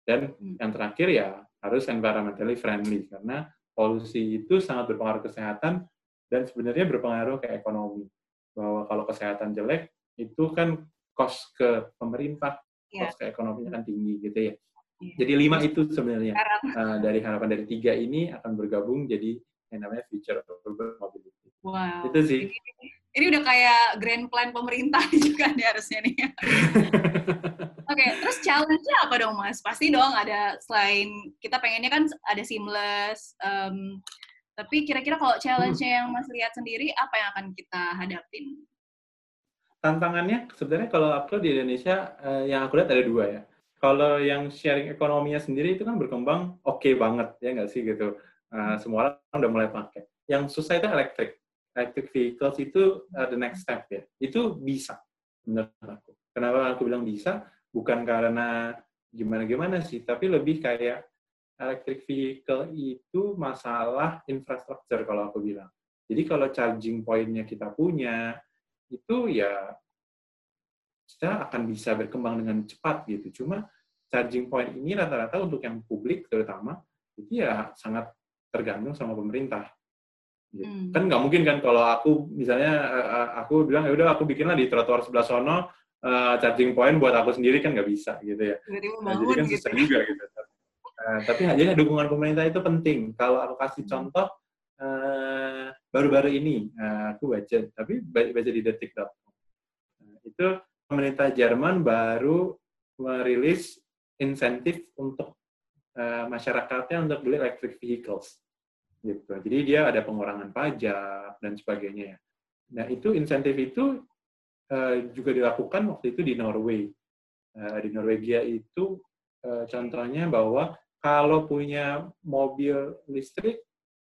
Dan hmm. yang terakhir ya harus environmentally friendly karena polusi itu sangat berpengaruh kesehatan dan sebenarnya berpengaruh ke ekonomi. Bahwa kalau kesehatan jelek itu kan cost ke pemerintah, yeah. cost ke ekonominya kan tinggi gitu ya. Iya. Jadi lima itu sebenarnya uh, dari harapan dari tiga ini akan bergabung jadi yang namanya future urban mobility. Wow. Itu sih. Ini, ini udah kayak grand plan pemerintah juga nih harusnya nih. Oke, okay, terus challenge-nya apa dong mas? Pasti dong ada selain kita pengennya kan ada seamless. Um, tapi kira-kira kalau challenge-nya yang mas lihat sendiri apa yang akan kita hadapin? Tantangannya sebenarnya kalau aku di Indonesia uh, yang aku lihat ada dua ya kalau yang sharing ekonominya sendiri itu kan berkembang oke okay banget ya nggak sih gitu. Uh, semua orang udah mulai pakai. Yang susah itu elektrik. Electric vehicles itu uh, the next step ya. Itu bisa menurut aku. Kenapa aku bilang bisa? Bukan karena gimana gimana sih tapi lebih kayak electric vehicle itu masalah infrastruktur kalau aku bilang. Jadi kalau charging pointnya kita punya itu ya kita akan bisa berkembang dengan cepat gitu. Cuma charging point ini rata-rata untuk yang publik terutama itu ya sangat tergantung sama pemerintah. Gitu. Hmm. Kan nggak mungkin kan kalau aku misalnya eh, eh, aku bilang ya udah aku bikinlah di trotoar sebelah sono uh, charging point buat aku sendiri kan nggak bisa gitu ya. Nah, jadi kan susah gitu. juga gitu. Uh, tapi jadi dukungan pemerintah itu penting. Kalau aku kasih hmm. contoh baru-baru uh, ini uh, aku baca tapi baca di detik.com uh, itu pemerintah Jerman baru merilis insentif untuk uh, masyarakatnya untuk beli electric vehicles. Gitu. Jadi dia ada pengurangan pajak dan sebagainya. Nah itu insentif itu uh, juga dilakukan waktu itu di Norway. Uh, di Norwegia itu uh, contohnya bahwa kalau punya mobil listrik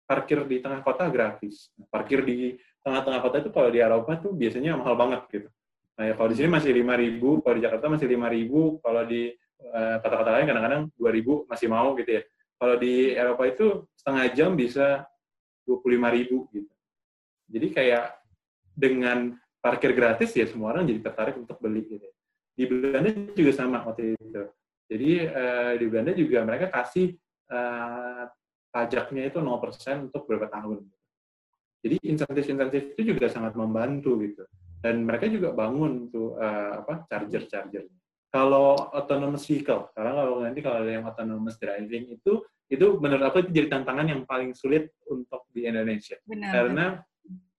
parkir di tengah kota gratis. Parkir di tengah-tengah kota itu kalau di Eropa tuh biasanya mahal banget gitu. Nah, ya, kalau di sini masih 5.000, kalau di Jakarta masih 5.000, kalau di eh, kata-kata uh, lain kadang-kadang 2.000 masih mau gitu ya. Kalau di Eropa itu setengah jam bisa 25.000 gitu. Jadi kayak dengan parkir gratis ya semua orang jadi tertarik untuk beli gitu. Di Belanda juga sama waktu itu. Jadi uh, di Belanda juga mereka kasih uh, pajaknya itu 0% untuk beberapa tahun. Jadi insentif-insentif itu juga sangat membantu gitu dan mereka juga bangun tuh uh, apa charger charger kalau autonomous vehicle karena kalau nanti kalau ada yang autonomous driving itu itu menurut aku itu jadi tantangan yang paling sulit untuk di Indonesia Benar. karena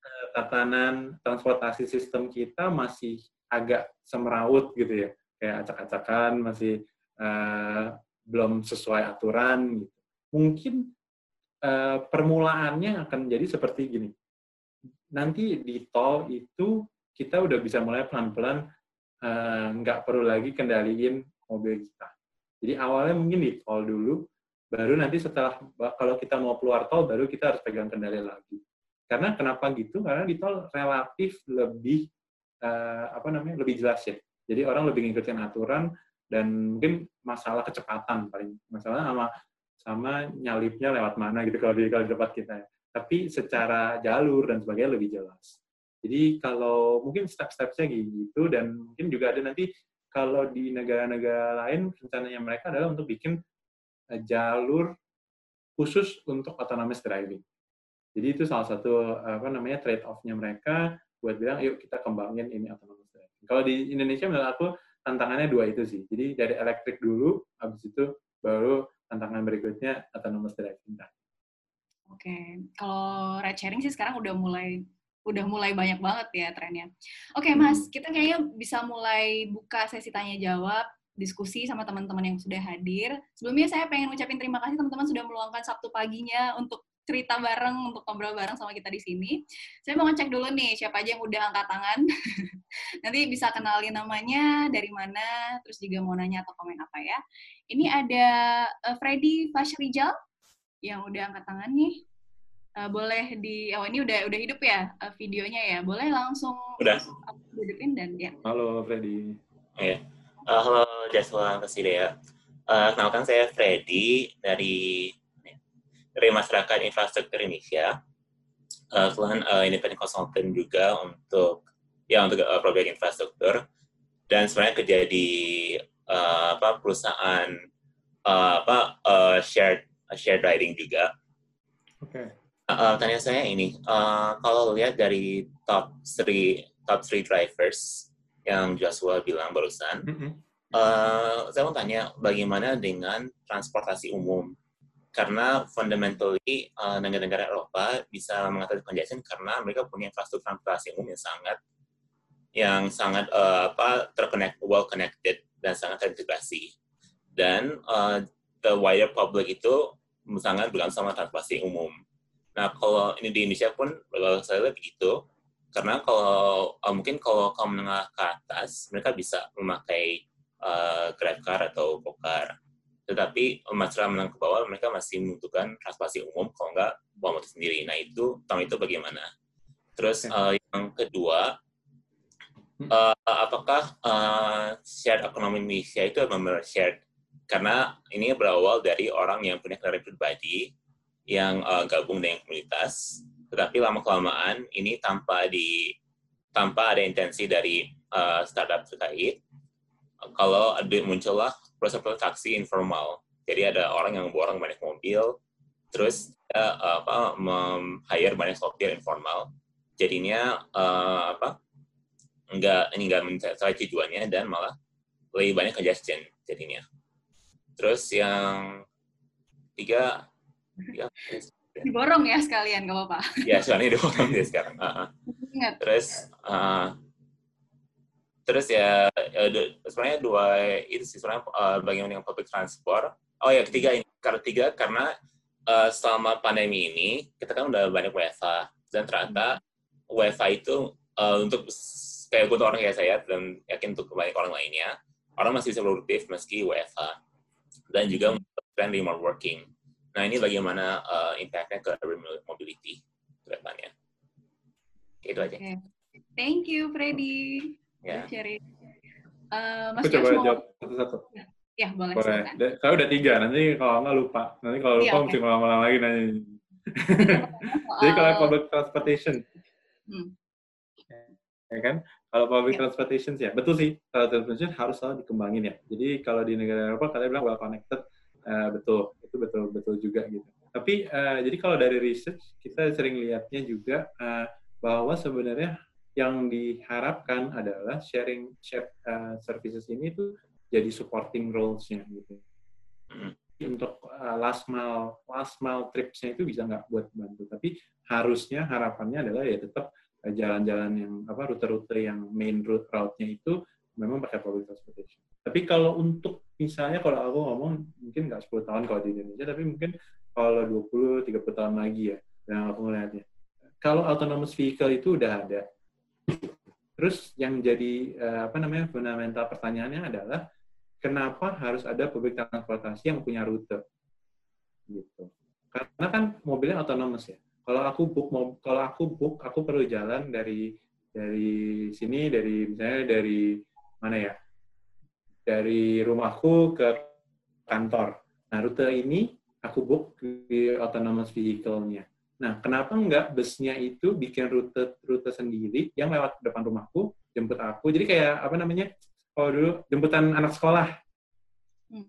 uh, tatanan transportasi sistem kita masih agak semeraut gitu ya, kayak acak-acakan masih uh, belum sesuai aturan. Gitu. Mungkin uh, permulaannya akan jadi seperti gini. Nanti di tol itu kita udah bisa mulai pelan-pelan nggak uh, perlu lagi kendaliin mobil kita. Jadi awalnya mungkin di tol dulu, baru nanti setelah kalau kita mau keluar tol baru kita harus pegang kendali lagi. Karena kenapa gitu? Karena di tol relatif lebih uh, apa namanya lebih jelas ya. Jadi orang lebih ngikutin aturan dan mungkin masalah kecepatan paling masalah sama sama nyalipnya lewat mana gitu kalau di kalau di tempat kita. Ya. Tapi secara jalur dan sebagainya lebih jelas. Jadi kalau mungkin step-stepnya gitu dan mungkin juga ada nanti kalau di negara-negara lain rencananya mereka adalah untuk bikin Eh, jalur khusus untuk autonomous driving. Jadi itu salah satu apa namanya trade off-nya mereka buat bilang yuk kita kembangin ini autonomous driving. Kalau di Indonesia menurut aku tantangannya dua itu sih. Jadi dari elektrik dulu, habis itu baru tantangan berikutnya autonomous driving. Oke, kalau ride sharing sih sekarang udah mulai udah mulai banyak banget ya trennya. Oke, Mas, hmm. kita kayaknya bisa mulai buka sesi tanya jawab diskusi sama teman-teman yang sudah hadir. Sebelumnya saya pengen ucapin terima kasih teman-teman sudah meluangkan Sabtu paginya untuk cerita bareng, untuk ngobrol bareng sama kita di sini. Saya mau ngecek dulu nih siapa aja yang udah angkat tangan. Nanti bisa kenalin namanya, dari mana, terus juga mau nanya atau komen apa ya. Ini ada uh, Freddy Fashrijal yang udah angkat tangan nih. Uh, boleh di oh ini udah udah hidup ya uh, videonya ya boleh langsung udah hidupin dan ya halo Freddy ya Uh, halo Jaswa Kesidea. Uh, kenalkan saya Freddy dari dari Masyarakat Infrastruktur Indonesia. Uh, kebetulan uh, independent consultant juga untuk ya untuk uh, proyek infrastruktur dan sebenarnya kerja di uh, apa perusahaan uh, apa uh, shared uh, shared riding juga. Oke. Okay. Uh, tanya saya ini, uh, kalau lihat dari top three top three drivers yang Joshua bilang barusan. Mm -hmm. uh, saya mau tanya bagaimana dengan transportasi umum? Karena fundamentally uh, negara-negara Eropa bisa mengatasi congestion karena mereka punya infrastruktur transportasi umum yang sangat yang sangat uh, apa terconnect, well connected dan sangat terintegrasi. Dan uh, the wider public itu sangat bergantung sama transportasi umum. Nah, kalau ini di Indonesia pun kalau saya lihat begitu, karena kalau uh, mungkin kalau kaum menengah ke atas mereka bisa memakai uh, grab car atau gokar tetapi masyarakat menengah ke bawah mereka masih membutuhkan transportasi umum kalau nggak bawa motor sendiri. Nah itu tahun itu bagaimana? Terus uh, yang kedua uh, apakah uh, shared ekonomi Indonesia itu benar shared? Karena ini berawal dari orang yang punya kendaraan pribadi yang uh, gabung dengan komunitas tetapi lama kelamaan ini tanpa di tanpa ada intensi dari uh, startup terkait, kalau ada muncullah proses-proses taksi informal. Jadi ada orang yang borong banyak mobil, terus uh, apa hire banyak sopir informal. Jadinya uh, apa enggak ini enggak mencapai tujuannya dan malah lebih banyak congestion jadinya. Terus yang tiga, tiga diborong ya sekalian gak apa-apa. Ya soalnya diborong dia sekarang. Uh, Ingat. terus uh, terus ya, ya sebenarnya dua itu sih sebenarnya uh, bagaimana dengan public transport. Oh ya ketiga ini karena tiga karena uh, selama pandemi ini kita kan udah banyak WFA dan ternyata WFA itu uh, untuk kayak untuk orang kayak saya dan yakin untuk banyak orang lainnya orang masih bisa produktif meski WFA dan juga tren remote working Nah, ini bagaimana uh, impact-nya ke mobility ke depannya. Itu aja. Okay. Thank you, Freddy. Ya. Yeah. Uh, Mas Aku coba jawab satu-satu. Ya, boleh. boleh. Saya udah tiga, nanti kalau nggak lupa. Nanti kalau lupa ya, okay. mesti ngulang-ngulang lagi nanya. Jadi kalau public transportation. Hmm. Ya kan? Kalau public ya. transportation ya, betul sih. Kalau transportation harus selalu dikembangin ya. Jadi kalau di negara Eropa, kalian bilang well connected, uh, betul itu betul betul juga gitu tapi uh, jadi kalau dari research kita sering lihatnya juga uh, bahwa sebenarnya yang diharapkan adalah sharing share uh, services ini tuh jadi supporting roles-nya gitu hmm. untuk uh, last mile last mile trips-nya itu bisa nggak buat bantu tapi harusnya harapannya adalah ya tetap jalan-jalan yang apa rute-rute yang main route route-nya itu memang pakai public transportation. Tapi kalau untuk misalnya kalau aku ngomong mungkin nggak 10 tahun kalau di Indonesia, tapi mungkin kalau 20 30 tahun lagi ya yang aku ngelihatnya. Kalau autonomous vehicle itu udah ada. Terus yang jadi uh, apa namanya fundamental pertanyaannya adalah kenapa harus ada public transportasi yang punya rute? Gitu. Karena kan mobilnya autonomous ya kalau aku book kalau aku book aku perlu jalan dari dari sini dari misalnya dari mana ya dari rumahku ke kantor nah rute ini aku book di autonomous vehicle-nya nah kenapa enggak busnya itu bikin rute rute sendiri yang lewat depan rumahku jemput aku jadi kayak apa namanya kalau dulu jemputan anak sekolah hmm.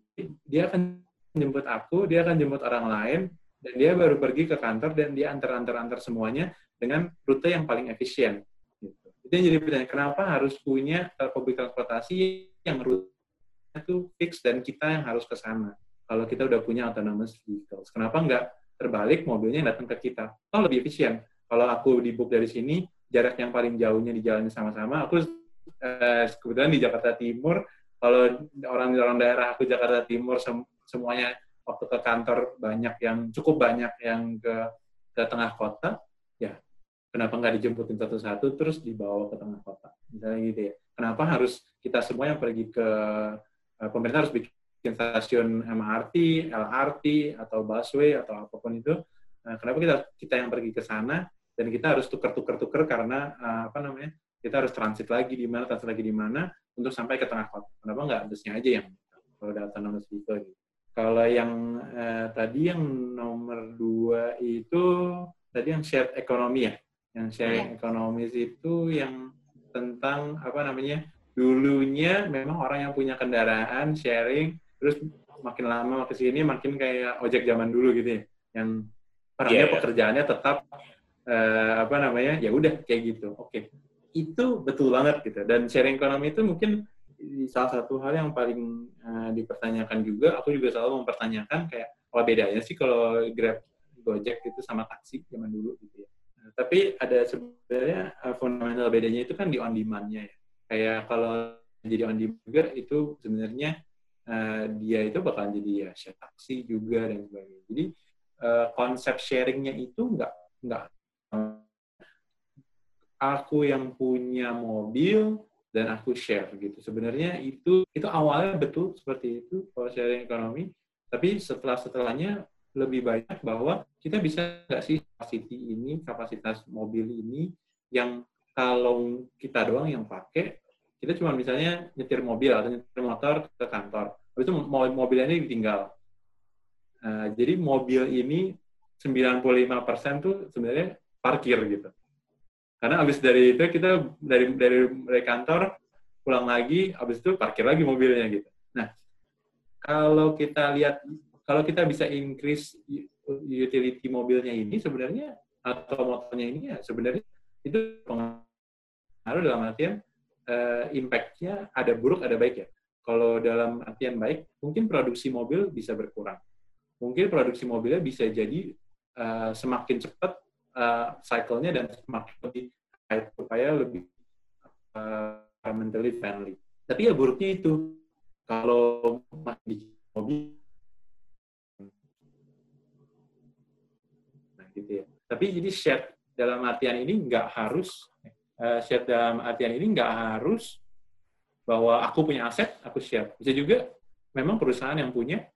dia akan jemput aku dia akan jemput orang lain dan dia baru pergi ke kantor dan dia antar-antar-antar semuanya dengan rute yang paling efisien. Gitu. Itu yang jadi pertanyaan, kenapa harus punya public transportasi yang rute itu fix dan kita yang harus ke sana. Kalau kita udah punya autonomous vehicles, kenapa nggak terbalik mobilnya yang datang ke kita? Oh lebih efisien. Kalau aku di book dari sini, jarak yang paling jauhnya di jalan sama-sama, aku eh, kebetulan di Jakarta Timur, kalau orang-orang daerah aku Jakarta Timur semuanya waktu ke kantor banyak yang cukup banyak yang ke ke tengah kota, ya kenapa nggak dijemputin satu-satu terus dibawa ke tengah kota, misalnya gitu ya. Kenapa harus kita semua yang pergi ke pemerintah harus bikin stasiun MRT, LRT atau busway atau apa pun itu? Nah, kenapa kita kita yang pergi ke sana dan kita harus tuker-tuker-tuker karena uh, apa namanya? Kita harus transit lagi di mana, transit lagi di mana untuk sampai ke tengah kota. Kenapa nggak busnya aja yang kalau ada autonomous vehicle gitu? Kalau yang eh, tadi yang nomor dua itu tadi yang shared ekonomi ya, yang sharing yeah. ekonomis itu yang tentang apa namanya dulunya memang orang yang punya kendaraan sharing terus makin lama ke sini makin kayak ojek zaman dulu gitu ya, yang perannya yeah, yeah. pekerjaannya tetap eh, apa namanya ya udah kayak gitu. Oke, okay. itu betul banget gitu. Dan sharing ekonomi itu mungkin salah satu hal yang paling uh, dipertanyakan juga, aku juga selalu mempertanyakan kayak apa bedanya sih kalau Grab, Gojek itu sama taksi zaman dulu gitu ya. Tapi ada sebenarnya uh, fundamental bedanya itu kan di on demand-nya ya. Kayak kalau jadi on juga itu sebenarnya uh, dia itu bakal jadi ya share taksi juga dan sebagainya. Jadi uh, konsep sharingnya itu nggak nggak aku yang punya mobil dan aku share gitu. Sebenarnya itu itu awalnya betul seperti itu kalau sharing ekonomi, tapi setelah setelahnya lebih banyak bahwa kita bisa nggak sih capacity ini, kapasitas mobil ini yang kalau kita doang yang pakai, kita cuma misalnya nyetir mobil atau nyetir motor ke kantor, habis itu mobilnya ini ditinggal. Uh, jadi mobil ini 95% tuh sebenarnya parkir gitu. Karena abis dari itu kita dari dari, dari kantor pulang lagi, abis itu parkir lagi mobilnya gitu. Nah, kalau kita lihat kalau kita bisa increase utility mobilnya ini sebenarnya atau motornya ini ya sebenarnya itu dalam artian uh, impact-nya ada buruk ada baik ya. Kalau dalam artian baik, mungkin produksi mobil bisa berkurang. Mungkin produksi mobilnya bisa jadi uh, semakin cepat uh, cycle-nya dan semakin lebih supaya lebih uh, environmentally friendly. Tapi ya buruknya itu kalau masih di mobil, nah gitu ya. Tapi jadi share dalam artian ini nggak harus uh, share dalam artian ini nggak harus bahwa aku punya aset, aku share. Bisa juga memang perusahaan yang punya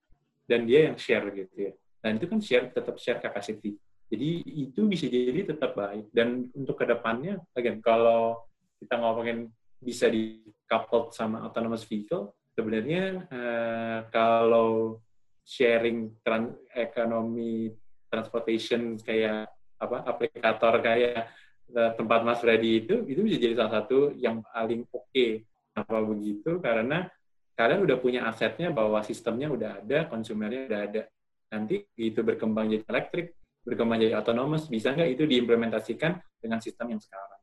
dan dia yang share gitu ya. Dan itu kan share tetap share capacity. Jadi itu bisa jadi tetap baik. Dan untuk ke depannya, again, kalau kita ngomongin bisa di coupled sama autonomous vehicle, sebenarnya eh, kalau sharing tran ekonomi transportation kayak apa aplikator kayak tempat Mas Freddy itu itu bisa jadi salah satu yang paling oke. Okay. Apa begitu? Karena kalian udah punya asetnya bahwa sistemnya udah ada, konsumernya udah ada. Nanti itu berkembang jadi elektrik, berkembang jadi otonomous, bisa nggak itu diimplementasikan dengan sistem yang sekarang?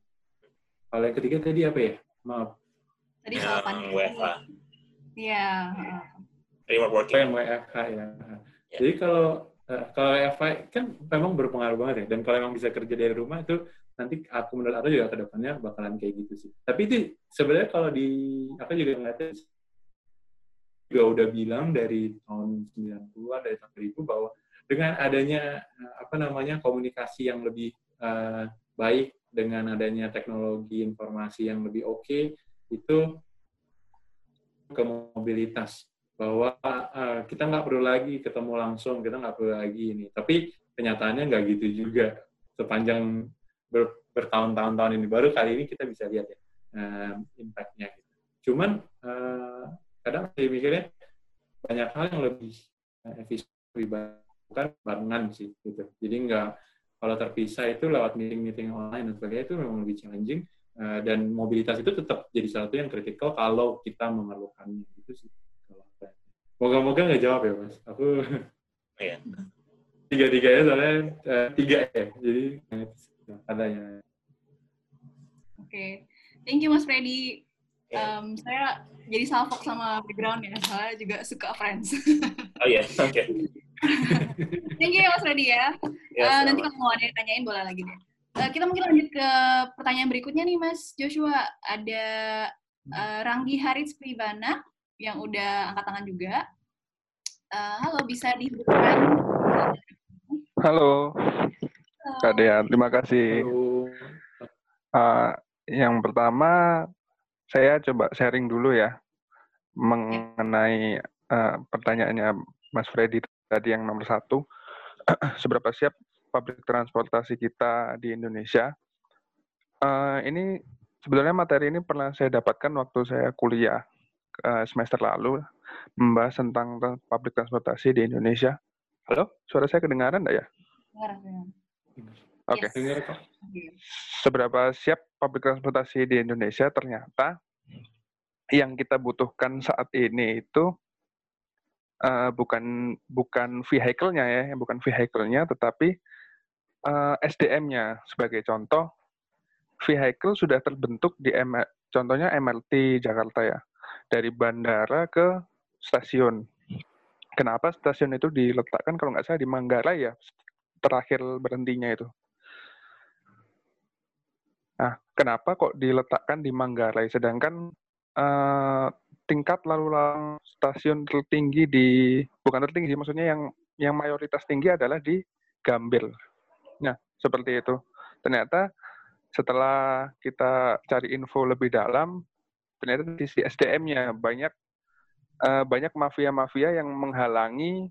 Kalau yang ketiga tadi apa ya? Maaf. Tadi soal pandemi. WFH. Iya. Remote working. Yang WFH ya. Yeah. Jadi kalau uh, kalau WFH kan memang berpengaruh banget ya. Dan kalau memang bisa kerja dari rumah itu nanti aku menurut aku juga ke depannya bakalan kayak gitu sih. Tapi itu sebenarnya kalau di aku juga ngeliatnya juga udah bilang dari tahun 90-an dari tahun 2000 bahwa dengan adanya eh, apa namanya komunikasi yang lebih uh, baik dengan adanya teknologi informasi yang lebih oke okay, itu ke mobilitas bahwa uh, kita nggak perlu lagi ketemu langsung kita nggak perlu lagi ini tapi kenyataannya nggak gitu juga sepanjang ber, bertahun-tahun tahun ini. Baru kali ini kita bisa lihat ya uh, impactnya gitu. cuman uh, kadang saya mikirnya banyak hal yang lebih efisien lebih bukan barengan sih gitu. Jadi nggak kalau terpisah itu lewat meeting-meeting online dan sebagainya itu memang lebih challenging uh, dan mobilitas itu tetap jadi satu yang kritikal kalau kita memerlukannya. Gitu sih moga-moga nggak jawab ya mas. Aku iya. tiga tiga ya soalnya uh, tiga ya. Jadi adanya oke okay. thank you mas Freddy um, saya jadi salfok sama background ya saya juga suka Friends oh iya yeah. oke okay. Thank you Mas Redi ya. ya uh, nanti kalau mau ada yang tanyain boleh lagi deh. Uh, kita mungkin lanjut ke pertanyaan berikutnya nih Mas Joshua. Ada uh, Ranggi Haris Pribana yang udah angkat tangan juga. Uh, halo, bisa disebutkan? Halo. Kak Dea, terima kasih. Halo. Uh, yang pertama, saya coba sharing dulu ya mengenai uh, pertanyaannya Mas Freddy tadi yang nomor satu, seberapa siap publik transportasi kita di Indonesia. Uh, ini sebenarnya materi ini pernah saya dapatkan waktu saya kuliah uh, semester lalu, membahas tentang publik transportasi di Indonesia. Halo, suara saya kedengaran enggak ya? Oke. Okay. Yes. Seberapa siap publik transportasi di Indonesia? Ternyata yang kita butuhkan saat ini itu uh, bukan bukan vehicle-nya ya, bukan vehicle-nya, tetapi uh, eh, SDM-nya. Sebagai contoh, vehicle sudah terbentuk di M contohnya MRT Jakarta ya, dari bandara ke stasiun. Kenapa stasiun itu diletakkan kalau nggak salah di Manggarai ya, terakhir berhentinya itu. Nah, kenapa kok diletakkan di Manggarai, sedangkan uh, tingkat lalu lalang stasiun tertinggi di bukan tertinggi maksudnya yang yang mayoritas tinggi adalah di Gambir. Nah, seperti itu. Ternyata setelah kita cari info lebih dalam, ternyata di SDM-nya banyak uh, banyak mafia-mafia yang menghalangi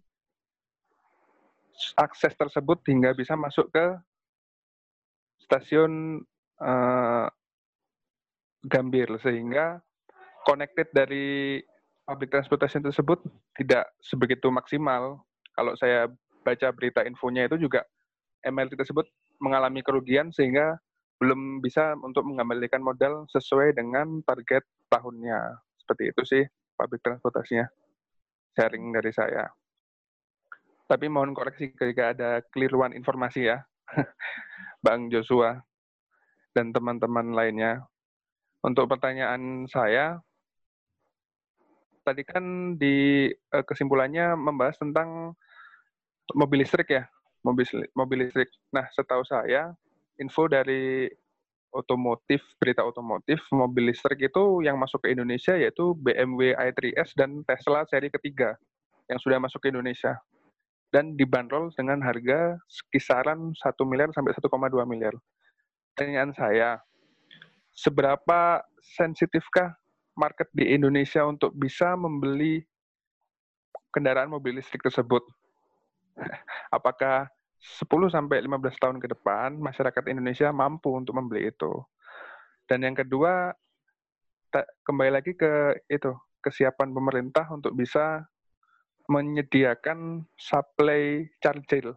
akses tersebut hingga bisa masuk ke stasiun uh, Gambir sehingga connected dari public transportation tersebut tidak sebegitu maksimal. Kalau saya baca berita infonya itu juga MLT tersebut mengalami kerugian sehingga belum bisa untuk mengembalikan modal sesuai dengan target tahunnya. Seperti itu sih public transportasinya. Sharing dari saya. Tapi mohon koreksi jika ada keliruan informasi ya. Bang Joshua dan teman-teman lainnya. Untuk pertanyaan saya, tadi kan di uh, kesimpulannya membahas tentang mobil listrik ya, mobil mobil listrik. Nah, setahu saya info dari otomotif, berita otomotif, mobil listrik itu yang masuk ke Indonesia yaitu BMW i3S dan Tesla seri ketiga yang sudah masuk ke Indonesia. Dan dibanderol dengan harga kisaran 1 miliar sampai 1,2 miliar. Pertanyaan saya, seberapa sensitifkah market di Indonesia untuk bisa membeli kendaraan mobil listrik tersebut. Apakah 10 sampai 15 tahun ke depan masyarakat Indonesia mampu untuk membeli itu? Dan yang kedua, kembali lagi ke itu, kesiapan pemerintah untuk bisa menyediakan supply charger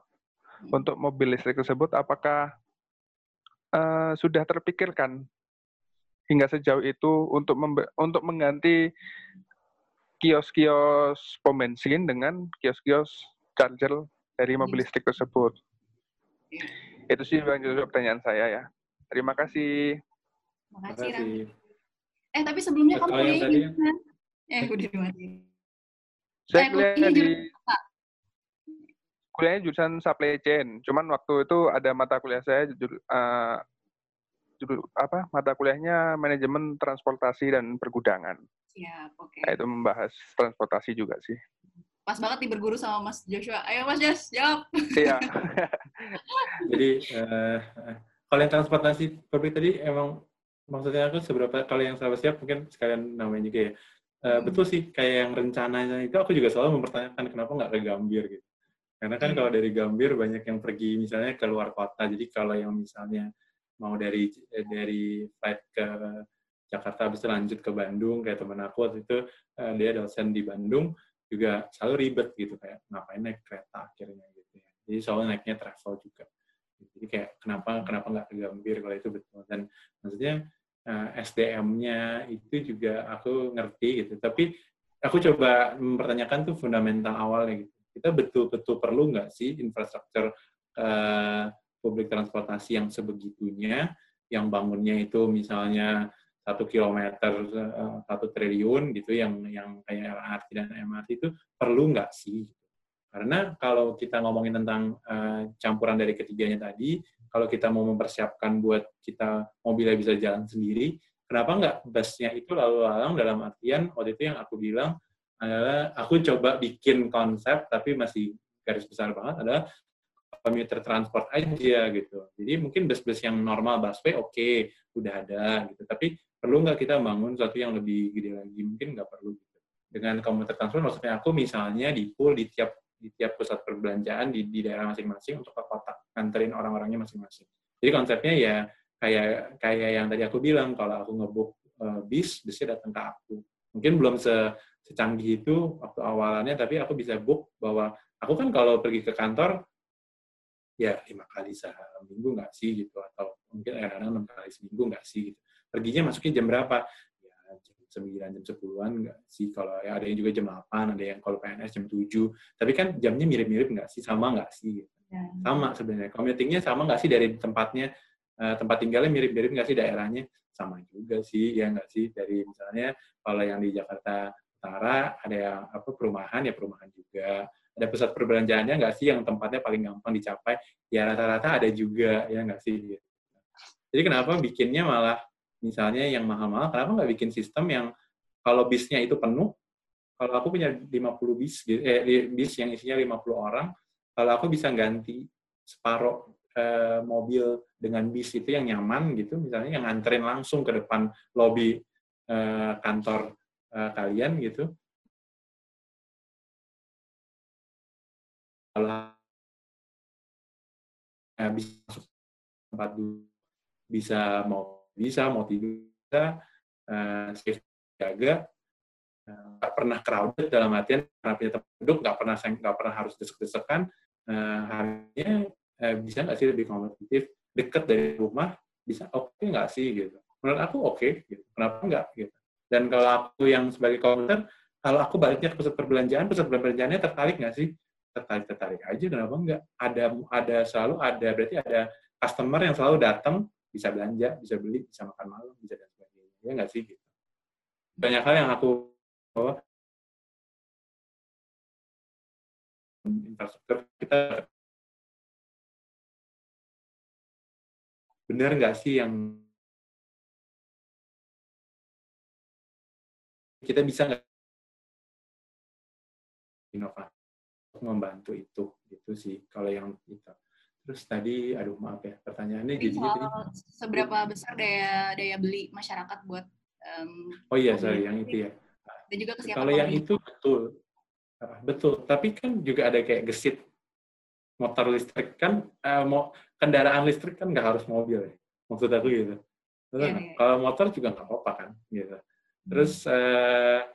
untuk mobil listrik tersebut apakah uh, sudah terpikirkan hingga sejauh itu untuk untuk mengganti kios-kios pom bensin dengan kios-kios charger dari mobil listrik tersebut. Itu sih Bang Joshua pertanyaan saya ya. Terima kasih. Terima kasih, Eh, tapi sebelumnya kamu kuliah di mana? Eh, udah dimatiin. Saya eh, kuliah di kuliahnya jurusan supply chain. Cuman waktu itu ada mata kuliah saya uh, judul apa mata kuliahnya manajemen transportasi dan pergudangan. Siap, oke. Okay. Nah, itu membahas transportasi juga sih. Pas banget nih berguru sama Mas Joshua. Ayo Mas Josh, jawab. Iya. Jadi uh, kalau yang transportasi publik tadi emang maksudnya aku seberapa kalau yang sahabat siap mungkin sekalian namanya juga ya. Uh, hmm. Betul sih kayak yang rencananya itu aku juga selalu mempertanyakan kenapa nggak ke Gambir gitu. Karena kan hmm. kalau dari Gambir banyak yang pergi misalnya ke luar kota. Jadi kalau yang misalnya mau dari dari flight ke Jakarta habis lanjut ke Bandung kayak teman aku waktu itu uh, dia dosen di Bandung juga selalu ribet gitu kayak ngapain naik kereta akhirnya gitu ya. Jadi selalu naiknya travel juga. Jadi kayak kenapa kenapa nggak ke Gambir kalau itu betul dan maksudnya eh, SDM-nya itu juga aku ngerti gitu. Tapi aku coba mempertanyakan tuh fundamental awalnya gitu. Kita betul-betul perlu nggak sih infrastruktur uh, publik transportasi yang sebegitunya, yang bangunnya itu misalnya satu kilometer eh, satu triliun gitu, yang yang kayak LRT dan MRT itu perlu nggak sih? Karena kalau kita ngomongin tentang uh, campuran dari ketiganya tadi, kalau kita mau mempersiapkan buat kita mobilnya bisa jalan sendiri, kenapa nggak busnya itu lalu lalang dalam artian waktu itu yang aku bilang adalah aku coba bikin konsep tapi masih garis besar banget adalah commuter transport aja gitu. Jadi mungkin bus-bus yang normal busway oke, okay, udah ada gitu. Tapi perlu nggak kita bangun sesuatu yang lebih gede lagi? Mungkin nggak perlu. Gitu. Dengan commuter transport maksudnya aku misalnya di pool di tiap di tiap pusat perbelanjaan di, di daerah masing-masing untuk ke kota, nganterin orang-orangnya masing-masing. Jadi konsepnya ya kayak kayak yang tadi aku bilang kalau aku ngebuk uh, bis, bisnya datang ke aku. Mungkin belum se secanggih itu waktu awalannya, tapi aku bisa book bahwa aku kan kalau pergi ke kantor ya lima kali seminggu nggak sih gitu atau mungkin kadang enam kali seminggu nggak sih gitu perginya masuknya jam berapa ya jam sembilan jam sepuluhan nggak sih? Kalau ya ada yang juga jam delapan ada yang kalau PNS jam tujuh. Tapi kan jamnya mirip-mirip nggak sih? Sama nggak sih? Gitu. ya. sama sebenarnya. Commutingnya sama nggak sih? Dari tempatnya uh, tempat tinggalnya mirip-mirip nggak sih? Daerahnya sama juga sih ya nggak sih? Dari misalnya kalau yang di Jakarta Utara ada yang apa perumahan ya perumahan juga. Ada pusat perbelanjaannya nggak sih? Yang tempatnya paling gampang dicapai? Ya rata-rata ada juga, ya nggak sih? Jadi kenapa bikinnya malah misalnya yang mahal-mahal, kenapa nggak bikin sistem yang kalau bisnya itu penuh, kalau aku punya 50 bis, eh, bis yang isinya 50 orang, kalau aku bisa ganti separuh eh, mobil dengan bis itu yang nyaman gitu, misalnya yang nganterin langsung ke depan lobi eh, kantor eh, kalian gitu, kalau bisa masuk tempat bisa mau bisa mau tidur bisa uh, jaga. Eh, nggak uh, pernah crowded dalam artian karena punya tempat duduk nggak pernah nggak pernah harus desek-desekan. Uh, harganya uh, bisa nggak sih lebih kompetitif? Dekat dari rumah bisa oke okay nggak sih gitu. Menurut aku oke okay, gitu. Kenapa nggak gitu. Dan kalau aku yang sebagai komputer kalau aku baliknya ke pusat perbelanjaan pusat perbelanjaannya tertarik nggak sih? Tertarik tertarik aja kenapa enggak ada ada selalu ada berarti ada customer yang selalu datang bisa belanja bisa beli bisa makan malam bisa dan sebagainya. Ya nggak sih gitu. Banyak hal yang aku bawa. Infrastruktur kita benar nggak sih yang kita bisa nggak inovasi membantu itu gitu sih kalau yang itu terus tadi aduh maaf ya pertanyaannya jadi soal seberapa besar daya daya beli masyarakat buat um, oh iya sorry yang itu ya. dan juga kesiapan kalau yang itu betul. Ah, betul. Tapi kan juga ada kayak gesit. Motor listrik kan uh, mau kendaraan listrik kan nggak harus mobil ya maksud aku gitu. Yeah, yeah. kalau motor juga nggak apa-apa kan gitu. Terus uh,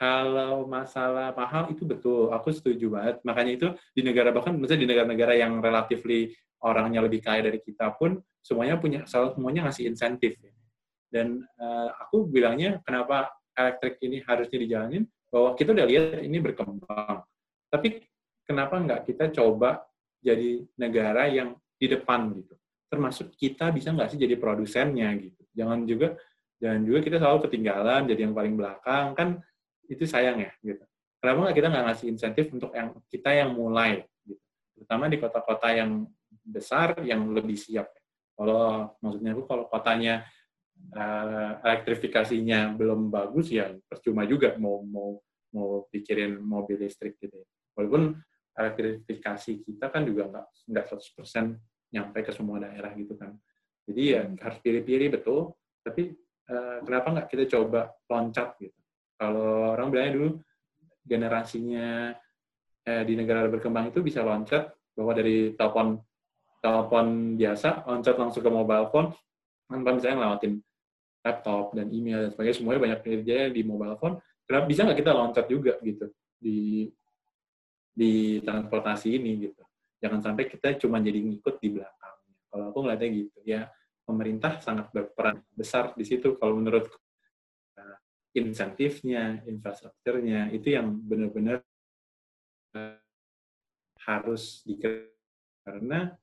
kalau masalah mahal itu betul, aku setuju banget. Makanya itu di negara bahkan misalnya di negara-negara yang relatif orangnya lebih kaya dari kita pun semuanya punya semuanya ngasih insentif. Dan uh, aku bilangnya kenapa elektrik ini harusnya dijalanin bahwa kita udah lihat ini berkembang. Tapi kenapa nggak kita coba jadi negara yang di depan gitu. Termasuk kita bisa nggak sih jadi produsennya gitu. Jangan juga jangan juga kita selalu ketinggalan jadi yang paling belakang kan itu sayang ya gitu. Kenapa nggak kita nggak ngasih insentif untuk yang kita yang mulai gitu. Terutama di kota-kota yang besar yang lebih siap. Kalau maksudnya aku kalau kotanya uh, elektrifikasinya belum bagus ya percuma juga mau mau mau pikirin mobil listrik gitu. Ya. Walaupun elektrifikasi kita kan juga nggak nggak 100% nyampe ke semua daerah gitu kan. Jadi ya harus pilih-pilih betul. Tapi uh, kenapa nggak kita coba loncat gitu? Kalau orang bilangnya dulu generasinya eh, di negara berkembang itu bisa loncat bahwa dari telepon telepon biasa loncat langsung ke mobile phone tanpa misalnya ngelawatin laptop dan email dan sebagainya semuanya banyak kerja di mobile phone kenapa bisa nggak kita loncat juga gitu di di transportasi ini gitu? Jangan sampai kita cuma jadi ngikut di belakang kalau aku ngeliatnya gitu ya pemerintah sangat berperan besar di situ kalau menurut uh, insentifnya infrastrukturnya itu yang benar-benar uh, harus di karena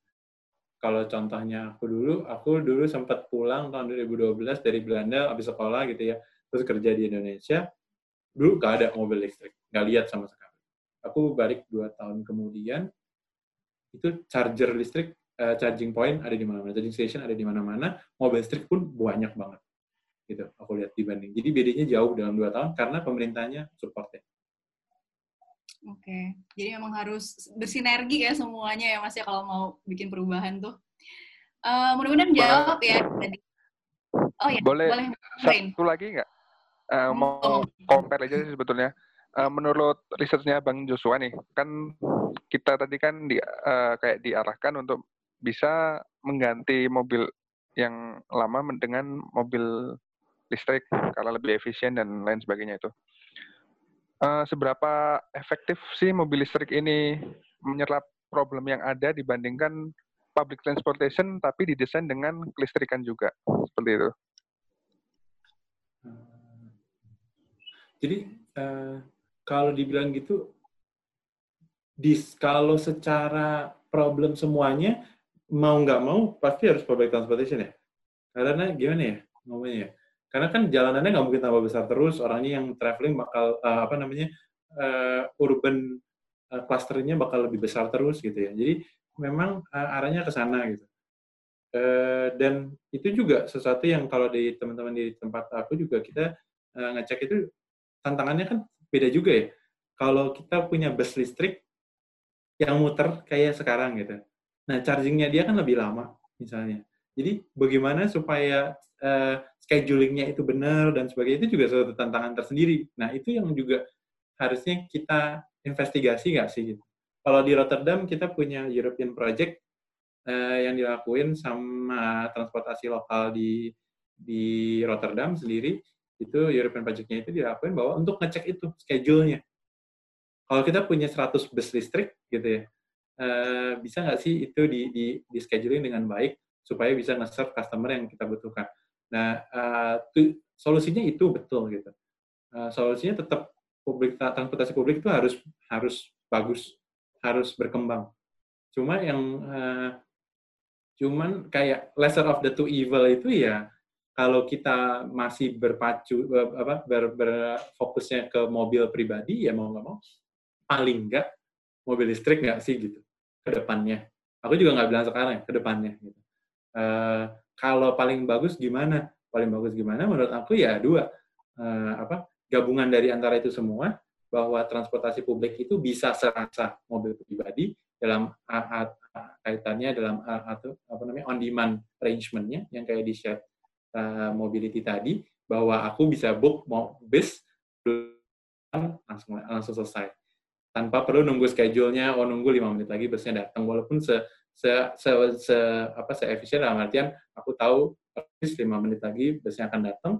kalau contohnya aku dulu, aku dulu sempat pulang tahun 2012 dari Belanda habis sekolah gitu ya, terus kerja di Indonesia, dulu gak ada mobil listrik, nggak lihat sama sekali. Aku balik dua tahun kemudian, itu charger listrik, uh, charging point ada di mana-mana, charging station ada di mana-mana, mobil listrik pun banyak banget. Gitu, aku lihat dibanding. Jadi bedanya jauh dalam dua tahun karena pemerintahnya supportnya. Oke, jadi memang harus bersinergi ya semuanya ya Mas ya kalau mau bikin perubahan tuh. Uh, mudah-mudahan jawab ya tadi. Oh ya, boleh. boleh satu lagi nggak? Uh, mau compare aja sih sebetulnya. Uh, menurut risetnya Bang Joshua nih, kan kita tadi kan di, uh, kayak diarahkan untuk bisa mengganti mobil yang lama dengan mobil listrik karena lebih efisien dan lain sebagainya itu uh, seberapa efektif sih mobil listrik ini menyerap problem yang ada dibandingkan public transportation tapi didesain dengan kelistrikan juga seperti itu. Jadi uh, kalau dibilang gitu, dis, kalau secara problem semuanya mau nggak mau pasti harus public transportation ya. Karena gimana ya ngomongnya ya? Karena kan jalanannya nggak mungkin tambah besar terus orangnya yang traveling bakal uh, apa namanya uh, urban uh, clusternya bakal lebih besar terus gitu ya. Jadi memang uh, arahnya ke sana gitu. Uh, dan itu juga sesuatu yang kalau di teman-teman di tempat aku juga kita uh, ngecek itu tantangannya kan beda juga ya. Kalau kita punya bus listrik yang muter kayak sekarang gitu. Nah chargingnya dia kan lebih lama misalnya jadi bagaimana supaya uh, schedulingnya itu benar dan sebagainya itu juga suatu tantangan tersendiri. Nah itu yang juga harusnya kita investigasi nggak sih? Gitu. Kalau di Rotterdam kita punya European Project uh, yang dilakuin sama transportasi lokal di di Rotterdam sendiri itu European Project-nya itu dilakuin bahwa untuk ngecek itu schedule-nya. Kalau kita punya 100 bus listrik gitu ya, uh, bisa nggak sih itu di, di, di scheduling dengan baik supaya bisa nge-serve customer yang kita butuhkan. Nah, uh, solusinya itu betul gitu. Uh, solusinya tetap publik transportasi publik itu harus harus bagus, harus berkembang. Cuma yang uh, cuman kayak lesser of the two evil itu ya kalau kita masih berpacu apa ber, berfokusnya ke mobil pribadi ya mau nggak mau paling nggak mobil listrik nggak sih gitu ke depannya. Aku juga nggak bilang sekarang ya ke depannya gitu. Uh, kalau paling bagus gimana? Paling bagus gimana? Menurut aku ya dua. Uh, apa gabungan dari antara itu semua bahwa transportasi publik itu bisa serasa mobil pribadi dalam kaitannya dalam atau apa namanya on demand arrangementnya yang kayak di shared uh, mobility tadi bahwa aku bisa book mau bis langsung langsung selesai tanpa perlu nunggu schedule-nya oh nunggu lima menit lagi busnya datang walaupun se se, se, se apa se efisien dalam artian aku tahu persis lima menit lagi busnya akan datang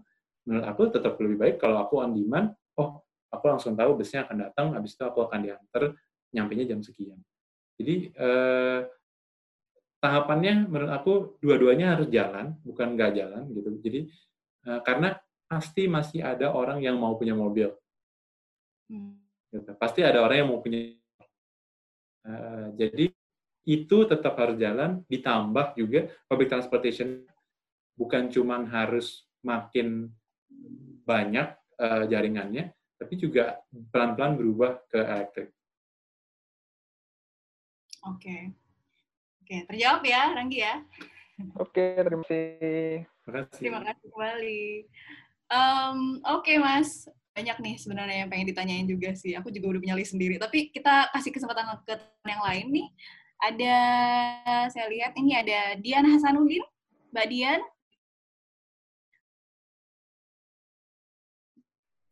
menurut aku tetap lebih baik kalau aku on demand oh aku langsung tahu busnya akan datang habis itu aku akan diantar nyampainya jam sekian jadi eh, tahapannya menurut aku dua-duanya harus jalan bukan nggak jalan gitu jadi eh, karena pasti masih ada orang yang mau punya mobil hmm. gitu. pasti ada orang yang mau punya uh, jadi itu tetap harus jalan, ditambah juga public transportation bukan cuma harus makin banyak uh, jaringannya, tapi juga pelan-pelan berubah ke elektrik. Oke. Oke, terjawab ya, Ranggi ya. Oke, terima kasih. Terima kasih. Terima kasih kembali. Um, Oke, okay, Mas. Banyak nih sebenarnya yang pengen ditanyain juga sih. Aku juga udah punya list sendiri. Tapi kita kasih kesempatan ke yang lain nih. Ada, saya lihat ini ada Dian Hasanuddin. Mbak Dian.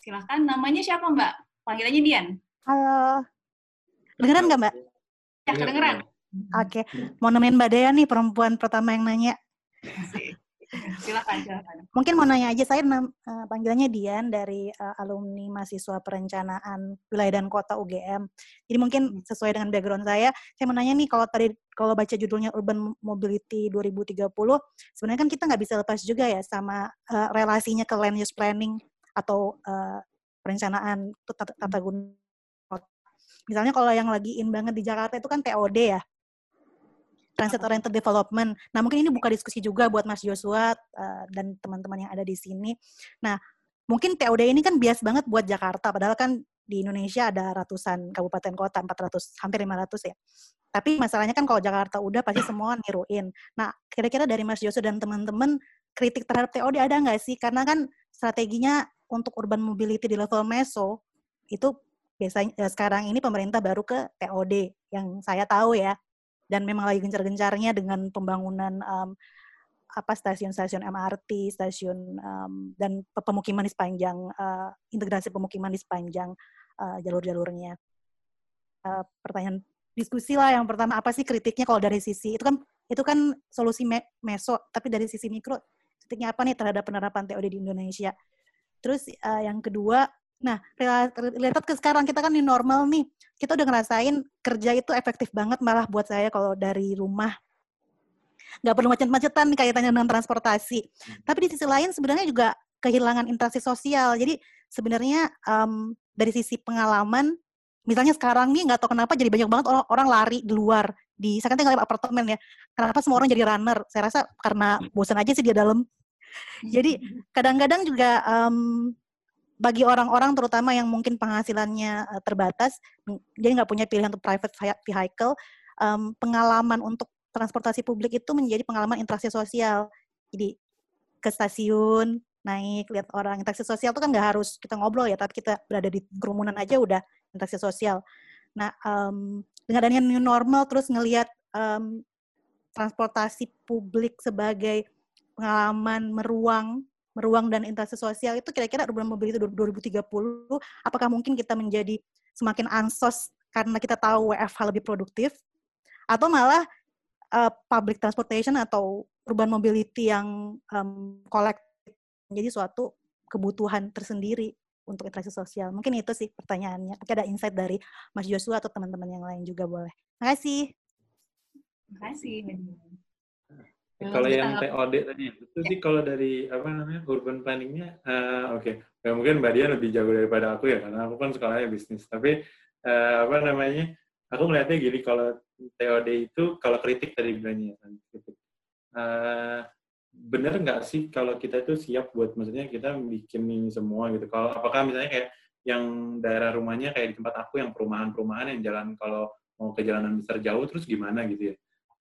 Silahkan, namanya siapa Mbak? Panggilannya Dian. Halo. Dengeran nggak Mbak? Ya, kedengeran. Oke, okay. mau nemenin Mbak Dea nih perempuan pertama yang nanya. Silakan, silakan. Mungkin mau nanya aja, saya uh, panggilannya Dian dari uh, alumni mahasiswa perencanaan wilayah dan kota UGM. Jadi mungkin hmm. sesuai dengan background saya, saya mau nanya nih kalau tadi kalau baca judulnya Urban Mobility 2030, sebenarnya kan kita nggak bisa lepas juga ya sama uh, relasinya ke land use planning atau uh, perencanaan tata, tata guna Misalnya kalau yang lagi in banget di Jakarta itu kan TOD ya, Transit Oriented Development. Nah, mungkin ini buka diskusi juga buat Mas Joshua uh, dan teman-teman yang ada di sini. Nah, mungkin TOD ini kan bias banget buat Jakarta, padahal kan di Indonesia ada ratusan kabupaten kota, 400, hampir 500 ya. Tapi masalahnya kan kalau Jakarta udah pasti semua niruin. Nah, kira-kira dari Mas Joshua dan teman-teman kritik terhadap TOD ada nggak sih? Karena kan strateginya untuk urban mobility di level meso itu biasanya ya sekarang ini pemerintah baru ke TOD yang saya tahu ya dan memang lagi gencar-gencarnya dengan pembangunan um, apa stasiun-stasiun MRT, stasiun um, dan pemukiman di sepanjang uh, integrasi pemukiman di sepanjang uh, jalur-jalurnya. Uh, pertanyaan diskusi lah yang pertama apa sih kritiknya kalau dari sisi itu kan itu kan solusi me meso tapi dari sisi mikro kritiknya apa nih terhadap penerapan TOD di Indonesia. Terus uh, yang kedua Nah, related ke sekarang kita kan di normal nih, kita udah ngerasain kerja itu efektif banget malah buat saya kalau dari rumah nggak perlu macet-macetan nih kaitannya dengan transportasi. Hmm. Tapi di sisi lain sebenarnya juga kehilangan interaksi sosial. Jadi sebenarnya um, dari sisi pengalaman, misalnya sekarang nih nggak tahu kenapa jadi banyak banget orang, orang lari di luar. Di saya kan tinggal di apartemen ya. Kenapa semua orang jadi runner? Saya rasa karena hmm. bosan aja sih di dalam. Jadi kadang-kadang juga um, bagi orang-orang terutama yang mungkin penghasilannya uh, terbatas, jadi nggak punya pilihan untuk private vehicle, um, pengalaman untuk transportasi publik itu menjadi pengalaman interaksi sosial. Jadi ke stasiun, naik, lihat orang. Interaksi sosial itu kan nggak harus kita ngobrol ya, tapi kita berada di kerumunan aja udah interaksi sosial. Nah, um, dengan adanya new normal, terus ngelihat um, transportasi publik sebagai pengalaman meruang meruang dan interaksi sosial itu kira-kira urban mobility 2030 apakah mungkin kita menjadi semakin ansos karena kita tahu WFH lebih produktif atau malah uh, public transportation atau urban mobility yang um, kolektif menjadi suatu kebutuhan tersendiri untuk interaksi sosial. Mungkin itu sih pertanyaannya. Mungkin ada insight dari Mas Joshua atau teman-teman yang lain juga boleh. Terima kasih. Terima kasih. Kalau yang TOD tadi itu sih kalau dari apa namanya urban planningnya, uh, oke, okay. ya, mungkin Mbak Dian lebih jago daripada aku ya karena aku kan sekolahnya bisnis. Tapi uh, apa namanya, aku melihatnya gini kalau TOD itu kalau kritik tadi bilangnya kan, uh, bener nggak sih kalau kita itu siap buat maksudnya kita bikin ini semua gitu. Kalau apakah misalnya kayak yang daerah rumahnya kayak di tempat aku yang perumahan-perumahan yang jalan kalau mau ke jalanan besar jauh terus gimana gitu ya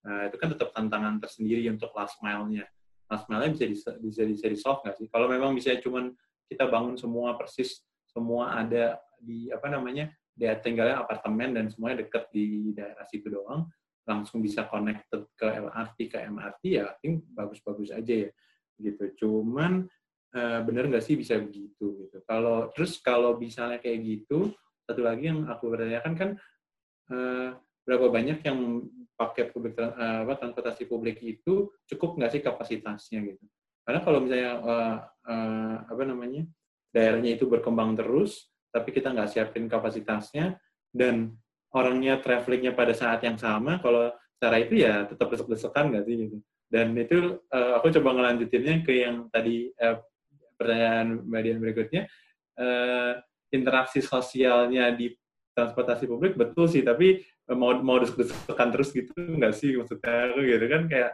Nah, itu kan tetap tantangan tersendiri untuk last mile-nya. Last mile-nya bisa di, bisa bisa di solve nggak sih? Kalau memang bisa cuman kita bangun semua persis, semua ada di apa namanya, dia tinggalnya apartemen dan semuanya dekat di daerah situ doang, langsung bisa connected ke LRT ke MRT ya, think bagus-bagus aja ya, gitu. Cuman uh, bener nggak sih bisa begitu gitu? Kalau terus kalau misalnya kayak gitu, satu lagi yang aku bertanyakan kan uh, berapa banyak yang pakai publik uh, apa, transportasi publik itu cukup nggak sih kapasitasnya gitu? Karena kalau misalnya uh, uh, apa namanya daerahnya itu berkembang terus tapi kita nggak siapin kapasitasnya dan orangnya travelingnya pada saat yang sama kalau cara itu ya tetap desek-desekan nggak sih gitu? Dan itu uh, aku coba ngelanjutinnya ke yang tadi uh, pertanyaan Mbak Dian berikutnya. Uh, interaksi sosialnya di transportasi publik betul sih tapi mau mau desek-desekan terus gitu nggak sih maksudnya? Aku gitu kan kayak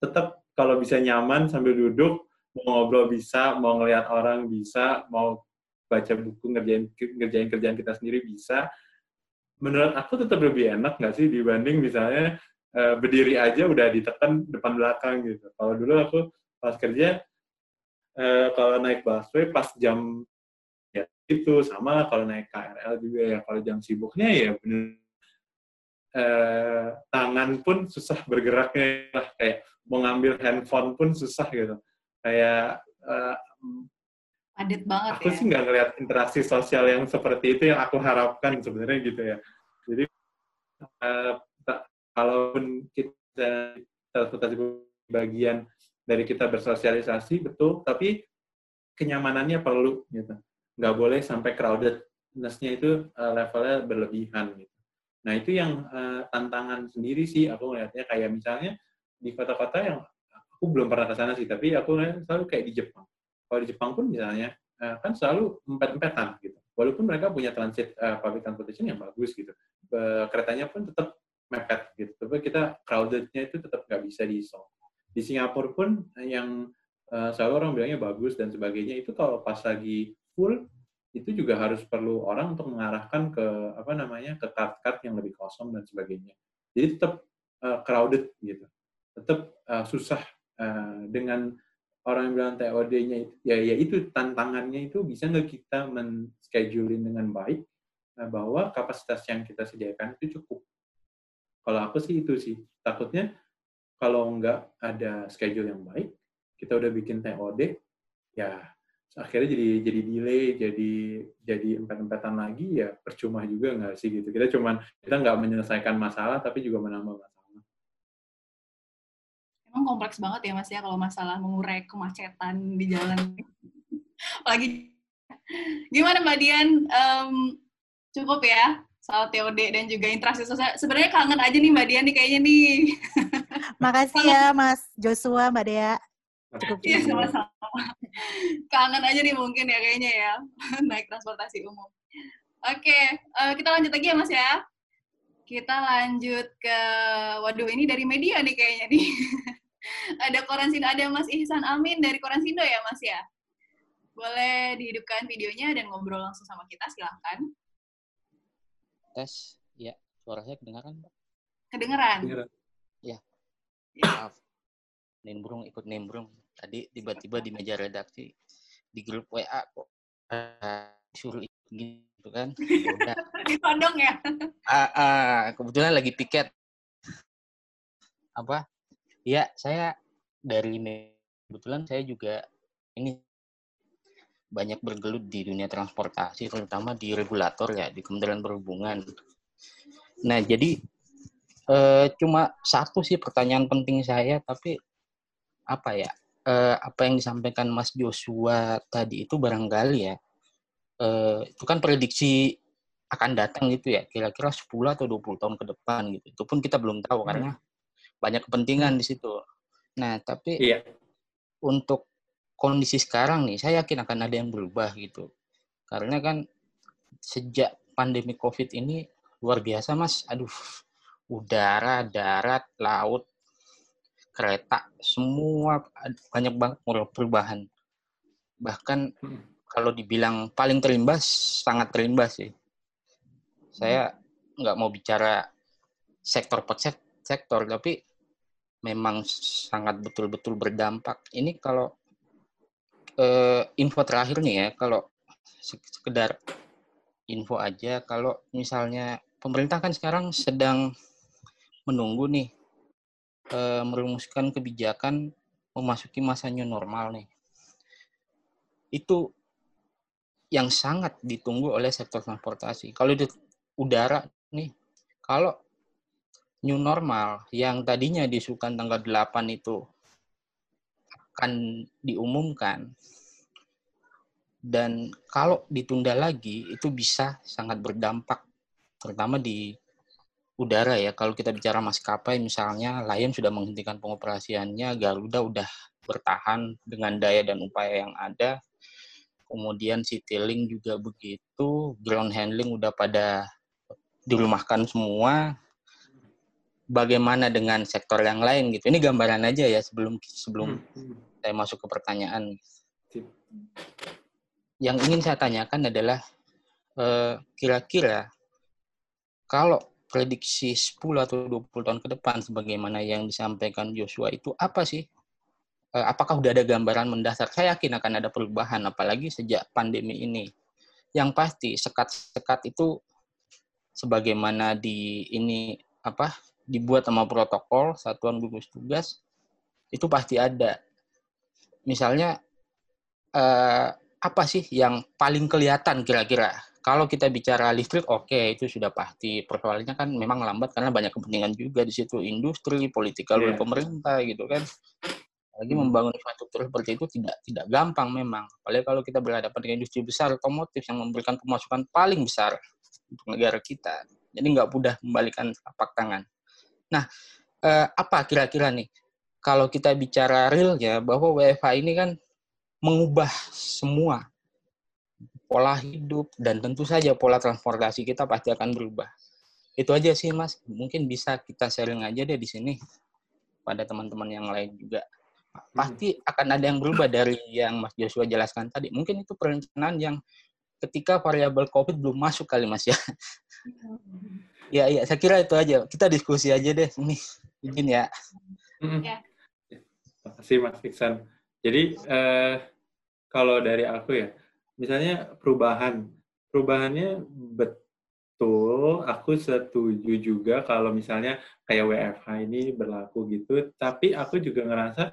tetap kalau bisa nyaman sambil duduk mau ngobrol bisa mau ngelihat orang bisa mau baca buku ngerjain ngerjain kerjaan kita sendiri bisa. Menurut aku tetap lebih enak nggak sih dibanding misalnya uh, berdiri aja udah ditekan depan belakang gitu. Kalau dulu aku pas kerja uh, kalau naik busway pas jam ya itu sama kalau naik KRL juga ya. Kalau jam sibuknya ya bener uh, tangan pun susah bergeraknya lah. Kayak mau ngambil handphone pun susah gitu. Kayak uh, padat banget aku ya. sih nggak ngeliat interaksi sosial yang seperti itu yang aku harapkan sebenarnya gitu ya. Jadi uh, kalaupun kita transportasi bagian dari kita bersosialisasi betul tapi kenyamanannya perlu gitu. Nggak boleh sampai crowdedness-nya itu uh, levelnya berlebihan gitu nah itu yang uh, tantangan sendiri sih aku ngeliatnya kayak misalnya di kota-kota yang aku belum pernah ke sana sih tapi aku selalu kayak di Jepang kalau di Jepang pun misalnya uh, kan selalu empat-empatan gitu. Walaupun mereka punya transit uh, public transportation yang bagus gitu, uh, keretanya pun tetap mepet gitu. Tapi kita crowdednya itu tetap nggak bisa di solve. Di Singapura pun yang uh, selalu orang bilangnya bagus dan sebagainya itu kalau pas lagi full itu juga harus perlu orang untuk mengarahkan ke apa namanya ke kart-kart yang lebih kosong dan sebagainya. Jadi tetap uh, crowded gitu, tetap uh, susah uh, dengan orang yang bilang TOD-nya ya ya itu tantangannya itu bisa nggak kita men-schedulein dengan baik nah, bahwa kapasitas yang kita sediakan itu cukup. Kalau aku sih itu sih takutnya kalau nggak ada schedule yang baik, kita udah bikin TOD, ya akhirnya jadi jadi delay, jadi jadi empat-empatan lagi ya percuma juga nggak sih gitu. Kita cuman kita nggak menyelesaikan masalah tapi juga menambah masalah emang kompleks banget ya mas ya kalau masalah mengurai kemacetan di jalan. Apalagi gimana Mbak Dian? Um, cukup ya soal TOD dan juga interaksi sosial. Sebenarnya kangen aja nih Mbak Dian nih kayaknya nih. Makasih ya Mas Joshua, Mbak Dea. Cukup. Iya sama-sama. Kangen aja nih mungkin ya kayaknya ya naik transportasi umum. Oke, uh, kita lanjut lagi ya Mas ya. Kita lanjut ke, waduh ini dari media nih kayaknya nih ada Koran Sindo, ada Mas Ihsan Amin dari Koran Sindo ya Mas ya? Boleh dihidupkan videonya dan ngobrol langsung sama kita, silahkan. Tes, ya. Suara saya kedengaran, Mbak? Kedengeran? Ya. ya. Maaf. Nimbrung, ikut nimbrung. Tadi tiba-tiba di meja redaksi, di grup WA kok uh, suruh ikut gitu kan. Kondong ya? Uh, uh, kebetulan lagi piket. Apa? Ya, saya dari kebetulan saya juga ini banyak bergelut di dunia transportasi, terutama di regulator ya, di Kementerian Perhubungan. Nah, jadi eh, cuma satu sih pertanyaan penting saya, tapi apa ya, eh, apa yang disampaikan Mas Joshua tadi itu barangkali ya, eh, itu kan prediksi akan datang gitu ya, kira-kira 10 atau 20 tahun ke depan gitu. Itu pun kita belum tahu hmm. karena banyak kepentingan di situ. Nah, tapi iya. untuk kondisi sekarang nih, saya yakin akan ada yang berubah gitu. Karena kan sejak pandemi COVID ini luar biasa, Mas. Aduh, udara, darat, laut, kereta, semua banyak banget perubahan. Bahkan hmm. kalau dibilang paling terimbas, sangat terimbas sih. Saya nggak mau bicara sektor per sektor, tapi memang sangat betul-betul berdampak. Ini kalau uh, info terakhir nih ya, kalau sekedar info aja, kalau misalnya pemerintah kan sekarang sedang menunggu nih uh, merumuskan kebijakan memasuki masa new normal nih. Itu yang sangat ditunggu oleh sektor transportasi. Kalau di udara nih, kalau new normal yang tadinya disukan tanggal 8 itu akan diumumkan dan kalau ditunda lagi itu bisa sangat berdampak terutama di udara ya kalau kita bicara maskapai misalnya Lion sudah menghentikan pengoperasiannya Garuda udah bertahan dengan daya dan upaya yang ada kemudian Citylink juga begitu ground handling udah pada dirumahkan semua bagaimana dengan sektor yang lain gitu. Ini gambaran aja ya sebelum sebelum hmm. saya masuk ke pertanyaan. Yang ingin saya tanyakan adalah eh, kira-kira kalau prediksi 10 atau 20 tahun ke depan sebagaimana yang disampaikan Joshua itu apa sih? Eh, apakah udah ada gambaran mendasar? Saya yakin akan ada perubahan apalagi sejak pandemi ini. Yang pasti sekat-sekat itu sebagaimana di ini apa dibuat sama protokol satuan gugus tugas itu pasti ada. Misalnya eh, apa sih yang paling kelihatan kira-kira kalau kita bicara listrik, oke okay, itu sudah pasti. Persoalannya kan memang lambat karena banyak kepentingan juga di situ, industri, politikal yeah. pemerintah gitu kan. Lagi hmm. membangun infrastruktur seperti itu tidak tidak gampang memang. Apalagi kalau kita berhadapan dengan industri besar otomotif yang memberikan pemasukan paling besar untuk negara kita. Jadi nggak mudah membalikan tapak tangan. Nah, eh, apa kira-kira nih kalau kita bicara realnya bahwa WFH ini kan mengubah semua pola hidup, dan tentu saja pola transportasi kita pasti akan berubah. Itu aja sih, Mas. Mungkin bisa kita sharing aja deh di sini pada teman-teman yang lain juga. Pasti akan ada yang berubah dari yang Mas Joshua jelaskan tadi. Mungkin itu perencanaan yang ketika variabel COVID belum masuk kali, Mas ya. ya, ya, saya kira itu aja. Kita diskusi aja deh ini. Mungkin ya. Ya. Terima kasih, Mas Iksan. Jadi, eh, kalau dari aku ya, misalnya perubahan. Perubahannya betul aku setuju juga kalau misalnya kayak WFH ini berlaku gitu. Tapi aku juga ngerasa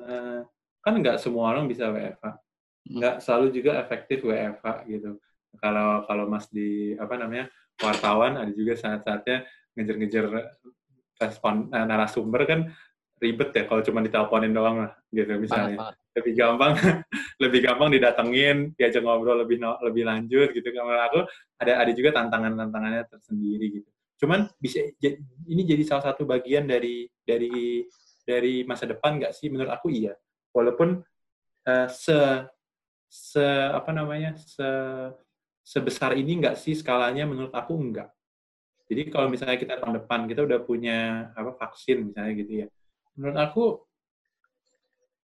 uh, kan nggak semua orang bisa WFH nggak selalu juga efektif WFH gitu. Kalau kalau mas di apa namanya wartawan ada juga saat-saatnya ngejar-ngejar respon eh, narasumber kan ribet ya kalau cuma diteleponin doang lah gitu misalnya lebih gampang lebih gampang didatengin diajak ngobrol lebih lebih lanjut gitu kalau aku ada ada juga tantangan tantangannya tersendiri gitu. Cuman bisa ini jadi salah satu bagian dari dari dari masa depan nggak sih? Menurut aku iya. Walaupun uh, se se apa namanya se sebesar ini nggak sih skalanya? Menurut aku enggak jadi kalau misalnya kita tahun depan kita udah punya apa vaksin misalnya gitu ya. Menurut aku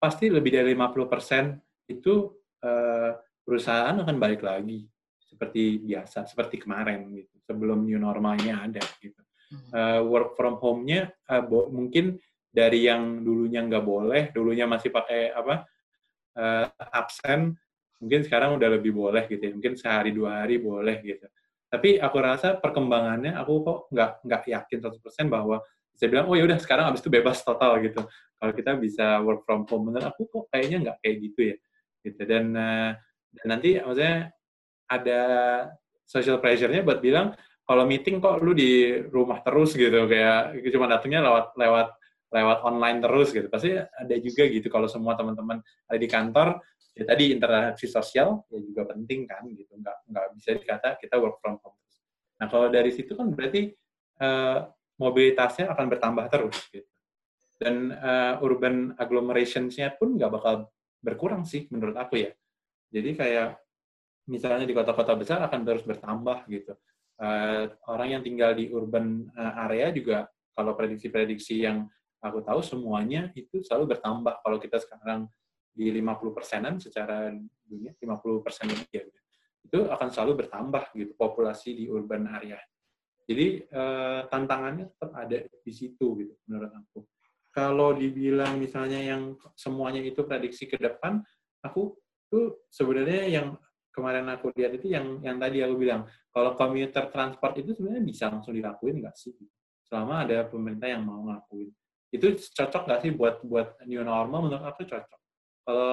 pasti lebih dari 50% itu uh, perusahaan akan balik lagi seperti biasa, seperti kemarin gitu, sebelum new normalnya ada gitu. Uh, work from home-nya uh, mungkin dari yang dulunya nggak boleh, dulunya masih pakai apa uh, absen, mungkin sekarang udah lebih boleh gitu ya, mungkin sehari dua hari boleh gitu. Tapi aku rasa perkembangannya aku kok nggak nggak yakin 100% bahwa saya bilang oh ya udah sekarang abis itu bebas total gitu kalau kita bisa work from home menurut aku kok kayaknya nggak kayak gitu ya. Gitu. Dan uh, dan nanti maksudnya ada social pressure-nya buat bilang kalau meeting kok lu di rumah terus gitu. Kayak cuma datangnya lewat lewat lewat online terus gitu. Pasti ada juga gitu kalau semua teman-teman ada di kantor ya tadi interaksi sosial ya juga penting kan gitu. Nggak nggak bisa dikata kita work from home nah kalau dari situ kan berarti uh, mobilitasnya akan bertambah terus gitu. Dan uh, urban agglomerations-nya pun nggak bakal berkurang sih menurut aku ya. Jadi kayak misalnya di kota-kota besar akan terus bertambah gitu. Uh, orang yang tinggal di urban uh, area juga kalau prediksi-prediksi yang aku tahu semuanya itu selalu bertambah. Kalau kita sekarang di 50 persenan secara dunia, 50 persen ya, itu akan selalu bertambah gitu populasi di urban area. Jadi uh, tantangannya tetap ada di situ gitu menurut aku. Kalau dibilang misalnya yang semuanya itu prediksi ke depan, aku tuh sebenarnya yang kemarin aku lihat itu yang yang tadi aku bilang kalau komuter transport itu sebenarnya bisa langsung dilakuin nggak sih? Selama ada pemerintah yang mau ngelakuin. Itu cocok nggak sih buat buat new normal? Menurut aku cocok. Kalau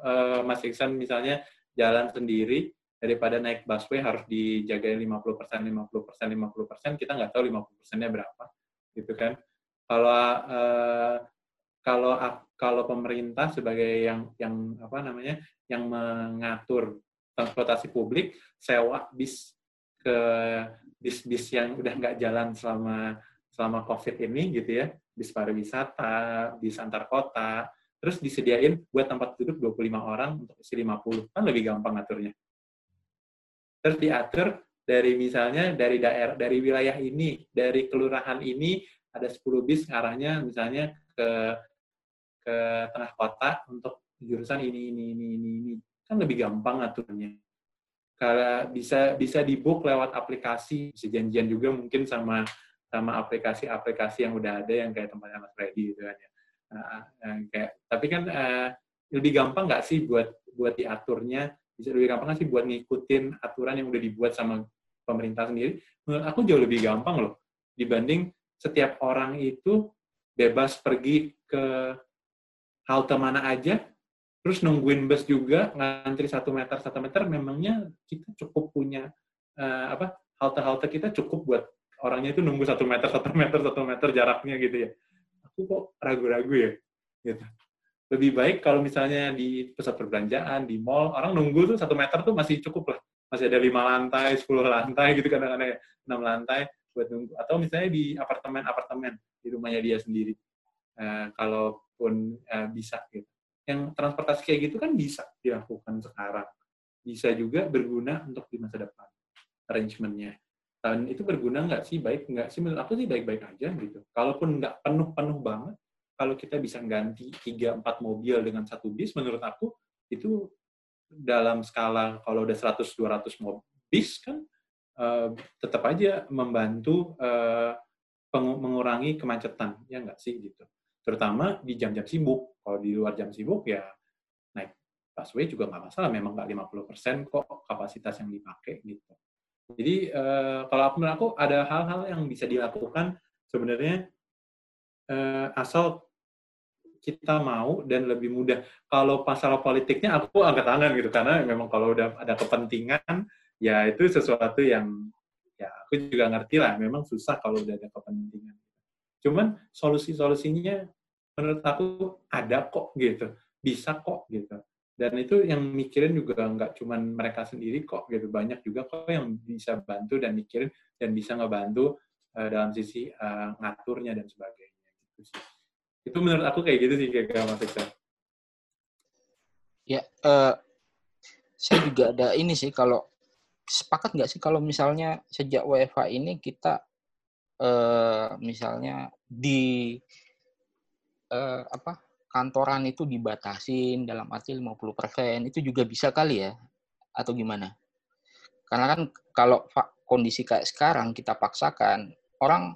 uh, Mas Iksan misalnya jalan sendiri, daripada naik busway harus dijagain 50 persen, 50 persen, 50 persen, kita nggak tahu 50 persennya berapa, gitu kan? Kalau uh, kalau kalau pemerintah sebagai yang yang apa namanya yang mengatur transportasi publik sewa bis ke bis-bis yang udah nggak jalan selama selama COVID ini gitu ya, bis pariwisata, bis antar kota, terus disediain buat tempat duduk 25 orang untuk isi 50, kan lebih gampang ngaturnya. Terus diatur dari misalnya dari daerah dari wilayah ini dari kelurahan ini ada 10 bis arahnya misalnya ke ke tengah kota untuk jurusan ini ini ini ini ini. Kan lebih gampang aturnya. Kalau bisa bisa di book lewat aplikasi, bisa juga mungkin sama sama aplikasi-aplikasi yang udah ada yang kayak tempatnya Mas Freddy gitu kan ya. Uh, uh, kayak tapi kan uh, lebih gampang nggak sih buat buat diaturnya? Bisa lebih gampang nggak sih buat ngikutin aturan yang udah dibuat sama pemerintah sendiri? Menurut aku jauh lebih gampang loh dibanding setiap orang itu bebas pergi ke halte mana aja terus nungguin bus juga ngantri satu meter satu meter memangnya kita cukup punya uh, apa halte-halte kita cukup buat orangnya itu nunggu satu meter satu meter satu meter jaraknya gitu ya. Aku kok ragu-ragu ya gitu. Lebih baik kalau misalnya di pusat perbelanjaan di mall orang nunggu tuh satu meter tuh masih cukup lah. Masih ada lima lantai sepuluh lantai gitu kadang-kadang ya, enam lantai buat nunggu atau misalnya di apartemen-apartemen di rumahnya dia sendiri uh, kalaupun uh, bisa gitu yang transportasi kayak gitu kan bisa dilakukan sekarang. Bisa juga berguna untuk di masa depan arrangementnya. Dan itu berguna nggak sih? Baik nggak sih? Menurut aku sih baik-baik aja gitu. Kalaupun nggak penuh-penuh banget, kalau kita bisa ganti 3-4 mobil dengan satu bis, menurut aku itu dalam skala kalau udah 100-200 mobil bis kan uh, tetap aja membantu uh, mengurangi kemacetan, ya nggak sih gitu terutama di jam-jam sibuk. Kalau di luar jam sibuk ya naik busway juga nggak masalah, memang nggak 50% kok kapasitas yang dipakai gitu. Jadi eh, kalau aku menurut aku ada hal-hal yang bisa dilakukan sebenarnya eh, asal kita mau dan lebih mudah. Kalau masalah politiknya aku angkat tangan gitu karena memang kalau udah ada kepentingan ya itu sesuatu yang ya aku juga ngerti lah memang susah kalau udah ada kepentingan Cuman solusi-solusinya menurut aku ada kok gitu, bisa kok gitu. Dan itu yang mikirin juga nggak cuman mereka sendiri kok gitu, banyak juga kok yang bisa bantu dan mikirin dan bisa ngebantu uh, dalam sisi uh, ngaturnya dan sebagainya gitu sih. Itu menurut aku kayak gitu sih kayak Mas. Ya, uh, saya juga ada ini sih kalau sepakat nggak sih kalau misalnya sejak WFH ini kita uh, misalnya di uh, apa kantoran itu dibatasin dalam arti 50% itu juga bisa kali ya atau gimana? Karena kan kalau kondisi kayak sekarang kita paksakan orang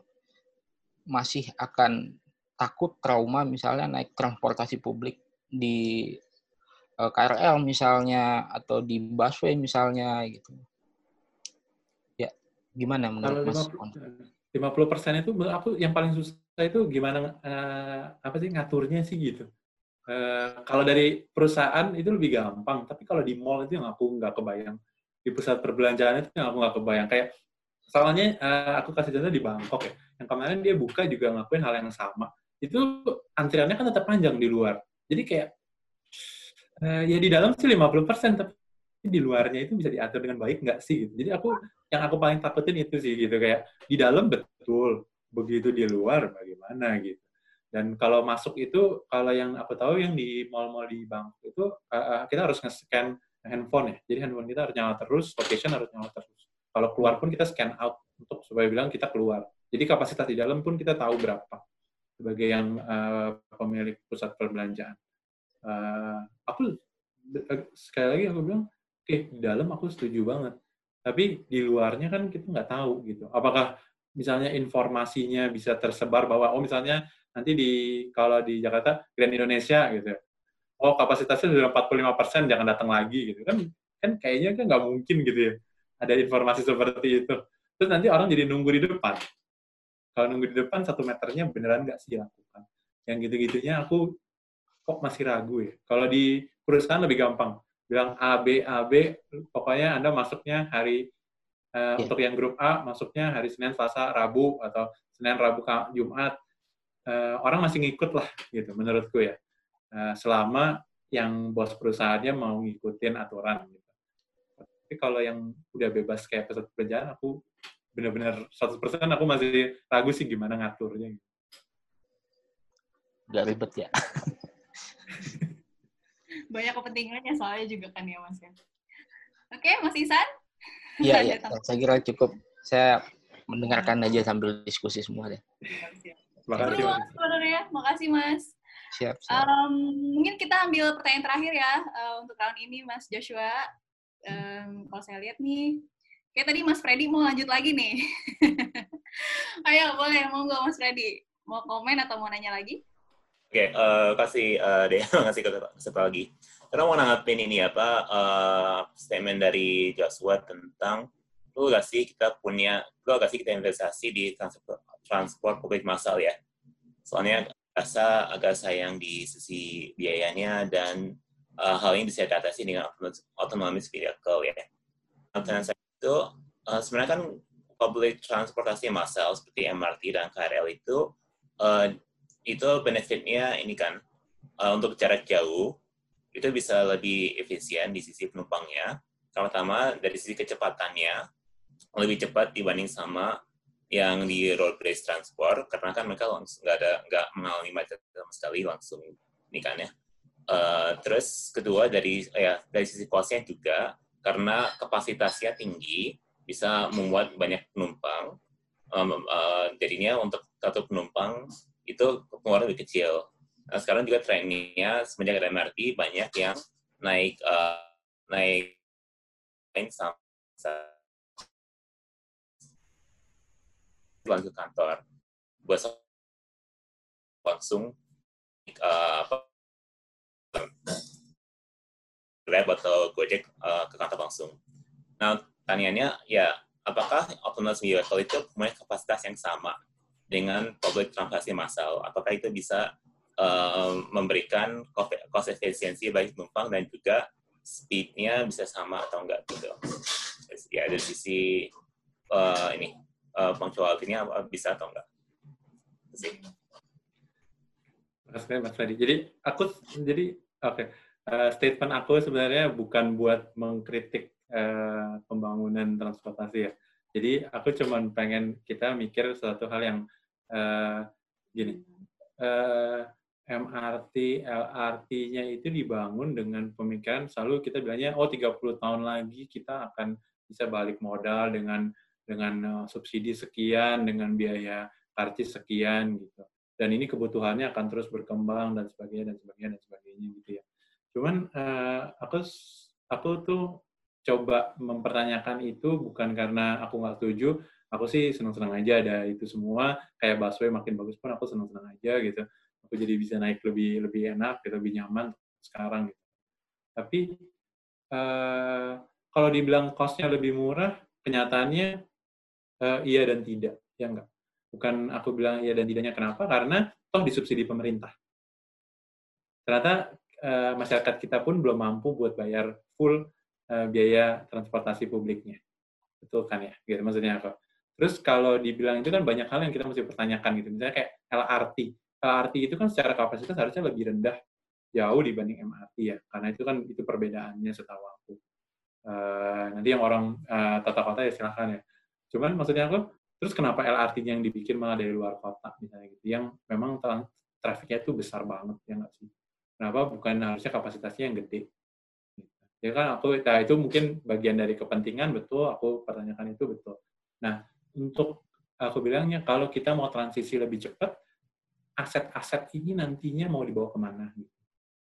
masih akan takut trauma misalnya naik transportasi publik di eh, KRL misalnya atau di busway misalnya gitu. Gimana menurut Mas? 50 persen itu aku yang paling susah itu gimana uh, apa sih ngaturnya sih gitu. Uh, kalau dari perusahaan itu lebih gampang, tapi kalau di mall itu yang aku nggak kebayang. Di pusat perbelanjaan itu yang aku nggak kebayang. Kayak soalnya uh, aku kasih contoh di Bangkok ya. Yang kemarin dia buka juga ngakuin hal yang sama. Itu antriannya kan tetap panjang di luar. Jadi kayak uh, ya di dalam sih 50 persen, tapi di luarnya itu bisa diatur dengan baik nggak sih? Gitu. Jadi aku yang aku paling takutin itu sih gitu kayak di dalam betul begitu di luar bagaimana gitu dan kalau masuk itu kalau yang aku tahu yang di mall-mall di bank itu uh, kita harus nge-scan handphone ya jadi handphone kita harus nyala terus location harus nyala terus kalau keluar pun kita scan out untuk supaya bilang kita keluar jadi kapasitas di dalam pun kita tahu berapa sebagai yang uh, pemilik pusat perbelanjaan uh, aku sekali lagi aku bilang oke okay, di dalam aku setuju banget tapi di luarnya kan kita nggak tahu gitu. Apakah misalnya informasinya bisa tersebar bahwa oh misalnya nanti di kalau di Jakarta Grand Indonesia gitu. Oh kapasitasnya sudah 45 persen, jangan datang lagi gitu kan kan kayaknya kan nggak mungkin gitu ya ada informasi seperti itu. Terus nanti orang jadi nunggu di depan. Kalau nunggu di depan satu meternya beneran nggak sih dilakukan. Yang gitu-gitunya aku kok masih ragu ya. Kalau di perusahaan lebih gampang bilang A B A B pokoknya anda masuknya hari uh, yeah. untuk yang grup A masuknya hari Senin Selasa Rabu atau Senin Rabu Jumat uh, orang masih ngikut lah gitu menurutku ya uh, selama yang bos perusahaannya mau ngikutin aturan gitu. Tapi kalau yang udah bebas kayak peserta kerjaan aku benar-benar 100% aku masih ragu sih gimana ngaturnya gitu. Gak ribet ya. banyak kepentingannya soalnya juga kan ya Mas ya. Oke, Mas Isan? Iya, iya. Saya kira cukup. Saya mendengarkan aja sambil diskusi semua deh. Makasih, Mas. Sebenarnya, makasih Mas. Siap, siap. Um, mungkin kita ambil pertanyaan terakhir ya uh, untuk tahun ini Mas Joshua. um, kalau saya lihat nih, kayak tadi Mas Freddy mau lanjut lagi nih. Ayo, boleh, mau nggak Mas Freddy? Mau komen atau mau nanya lagi? Oke, okay, uh, kasih uh, deh, ngasih satu lagi. Karena mau nanggapin ini apa uh, statement dari Joshua tentang lu gak sih kita punya, lu gak sih kita investasi di transport, transport publik massal ya? Soalnya rasa agak sayang di sisi biayanya dan uh, hal ini bisa diatasi dengan autonomous vehicle ya. Saya itu uh, sebenarnya kan public transportasi massal seperti MRT dan KRL itu uh, itu benefitnya ini kan uh, untuk jarak jauh itu bisa lebih efisien di sisi penumpangnya. Pertama dari sisi kecepatannya lebih cepat dibanding sama yang di road based transport karena kan mereka langsung nggak ada nggak mengalami macet sama sekali langsung ini kan ya. Uh, terus kedua dari ya dari sisi costnya juga karena kapasitasnya tinggi bisa membuat banyak penumpang um, uh, jadinya untuk satu penumpang itu pengeluaran lebih kecil. Nah, sekarang juga trennya semenjak ada MRT banyak yang naik uh, naik naik sama lanjut kantor buat langsung uh, apa Grab atau Gojek uh, ke kantor langsung. Nah, tanyanya ya apakah autonomous vehicle itu punya kapasitas yang sama dengan public transportasi massal. Apakah itu bisa uh, memberikan cost efisiensi bagi penumpang dan juga speed-nya bisa sama atau enggak gitu. Ya dari sisi uh, ini uh, punctuality-nya bisa atau enggak. Mas Freddy. Jadi aku jadi oke okay. uh, statement aku sebenarnya bukan buat mengkritik uh, pembangunan transportasi ya jadi aku cuma pengen kita mikir suatu hal yang uh, gini, uh, eh, MRT, LRT-nya itu dibangun dengan pemikiran selalu kita bilangnya oh 30 tahun lagi kita akan bisa balik modal dengan dengan uh, subsidi sekian, dengan biaya karcis sekian gitu. Dan ini kebutuhannya akan terus berkembang dan sebagainya dan sebagainya dan sebagainya gitu ya. Cuman uh, aku aku tuh coba mempertanyakan itu bukan karena aku nggak setuju, aku sih senang-senang aja ada itu semua. Kayak busway makin bagus pun aku senang-senang aja gitu. Aku jadi bisa naik lebih lebih enak, gitu, lebih nyaman sekarang. Gitu. Tapi uh, kalau dibilang costnya lebih murah, kenyataannya uh, iya dan tidak, ya enggak. Bukan aku bilang iya dan tidaknya kenapa, karena toh disubsidi pemerintah. Ternyata uh, masyarakat kita pun belum mampu buat bayar full uh, biaya transportasi publiknya. Betul kan ya? Gitu maksudnya apa? Terus kalau dibilang itu kan banyak hal yang kita mesti pertanyakan gitu. Misalnya kayak LRT. LRT itu kan secara kapasitas harusnya lebih rendah jauh dibanding MRT ya. Karena itu kan itu perbedaannya setahu aku. Uh, nanti yang orang uh, tata kota ya silahkan ya. Cuman maksudnya aku, terus kenapa LRT yang dibikin malah dari luar kota misalnya gitu, yang memang trafiknya itu besar banget ya nggak sih? Kenapa bukan harusnya kapasitasnya yang gede? ya kan aku nah itu mungkin bagian dari kepentingan betul aku pertanyakan itu betul nah untuk aku bilangnya kalau kita mau transisi lebih cepat aset-aset ini nantinya mau dibawa ke mana gitu.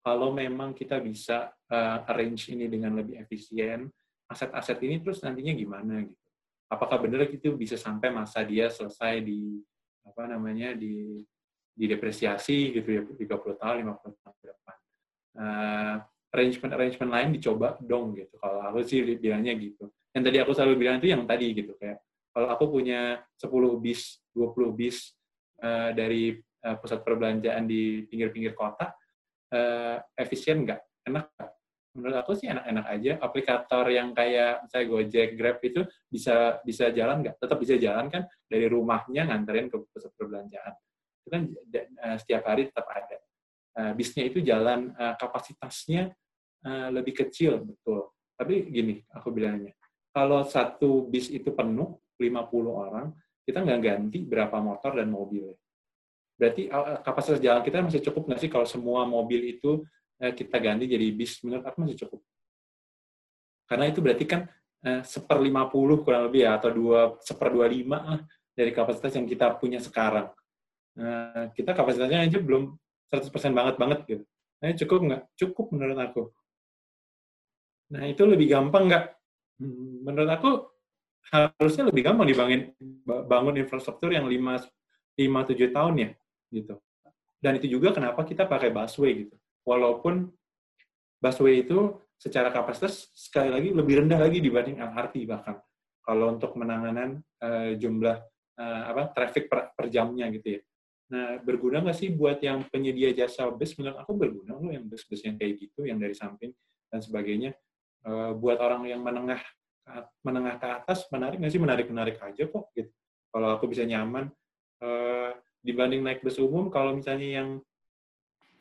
kalau memang kita bisa uh, arrange ini dengan lebih efisien aset-aset ini terus nantinya gimana gitu apakah benar itu bisa sampai masa dia selesai di apa namanya di di depresiasi gitu ya 30 tahun 50 tahun ke depan uh, arrangement-arrangement lain dicoba dong gitu. Kalau aku sih bilangnya gitu. Yang tadi aku selalu bilang itu yang tadi gitu kayak kalau aku punya 10 bis, 20 bis uh, dari uh, pusat perbelanjaan di pinggir-pinggir kota, uh, efisien nggak? Enak nggak? Menurut aku sih enak-enak aja. Aplikator yang kayak saya Gojek, Grab itu bisa bisa jalan nggak? Tetap bisa jalan kan dari rumahnya nganterin ke pusat perbelanjaan. Itu kan uh, setiap hari tetap ada. Uh, bisnya itu jalan uh, kapasitasnya uh, lebih kecil betul. Tapi gini, aku bilangnya, kalau satu bis itu penuh 50 orang, kita nggak ganti berapa motor dan mobil. Berarti uh, kapasitas jalan kita masih cukup nggak sih kalau semua mobil itu uh, kita ganti jadi bis? Menurut aku masih cukup. Karena itu berarti kan seper 50 kurang lebih ya, atau dua seper 25 lah dari kapasitas yang kita punya sekarang. Kita kapasitasnya aja belum 100% banget banget gitu. Nah, cukup nggak? Cukup menurut aku. Nah, itu lebih gampang nggak? Hmm, menurut aku harusnya lebih gampang dibangun bangun infrastruktur yang 5 5 7 tahun ya gitu. Dan itu juga kenapa kita pakai busway gitu. Walaupun busway itu secara kapasitas sekali lagi lebih rendah lagi dibanding LRT bahkan kalau untuk menanganan uh, jumlah uh, apa traffic per, per jamnya gitu ya. Nah, berguna nggak sih buat yang penyedia jasa bus? Menurut aku berguna loh yang bus-bus yang kayak gitu, yang dari samping dan sebagainya. Uh, buat orang yang menengah menengah ke atas, menarik nggak sih? Menarik-menarik aja kok. Gitu. Kalau aku bisa nyaman. Uh, dibanding naik bus umum, kalau misalnya yang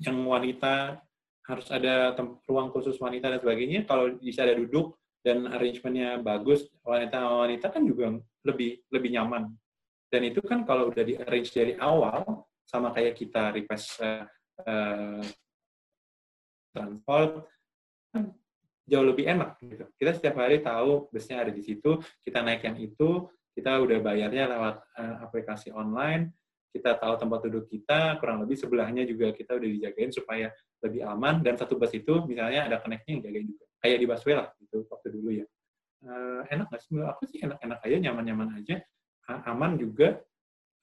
yang wanita harus ada ruang khusus wanita dan sebagainya, kalau bisa ada duduk dan arrangementnya bagus, wanita-wanita kan juga lebih lebih nyaman dan itu kan kalau udah di arrange dari awal, sama kayak kita request uh, uh, transport, kan jauh lebih enak gitu. Kita setiap hari tahu busnya ada di situ, kita naik yang itu, kita udah bayarnya lewat uh, aplikasi online, kita tahu tempat duduk kita, kurang lebih sebelahnya juga kita udah dijagain supaya lebih aman, dan satu bus itu misalnya ada connect-nya yang jagain juga. Kayak di busway lah, gitu, waktu dulu ya. Uh, enak nggak sih? Aku sih enak-enak aja, nyaman-nyaman aja aman juga,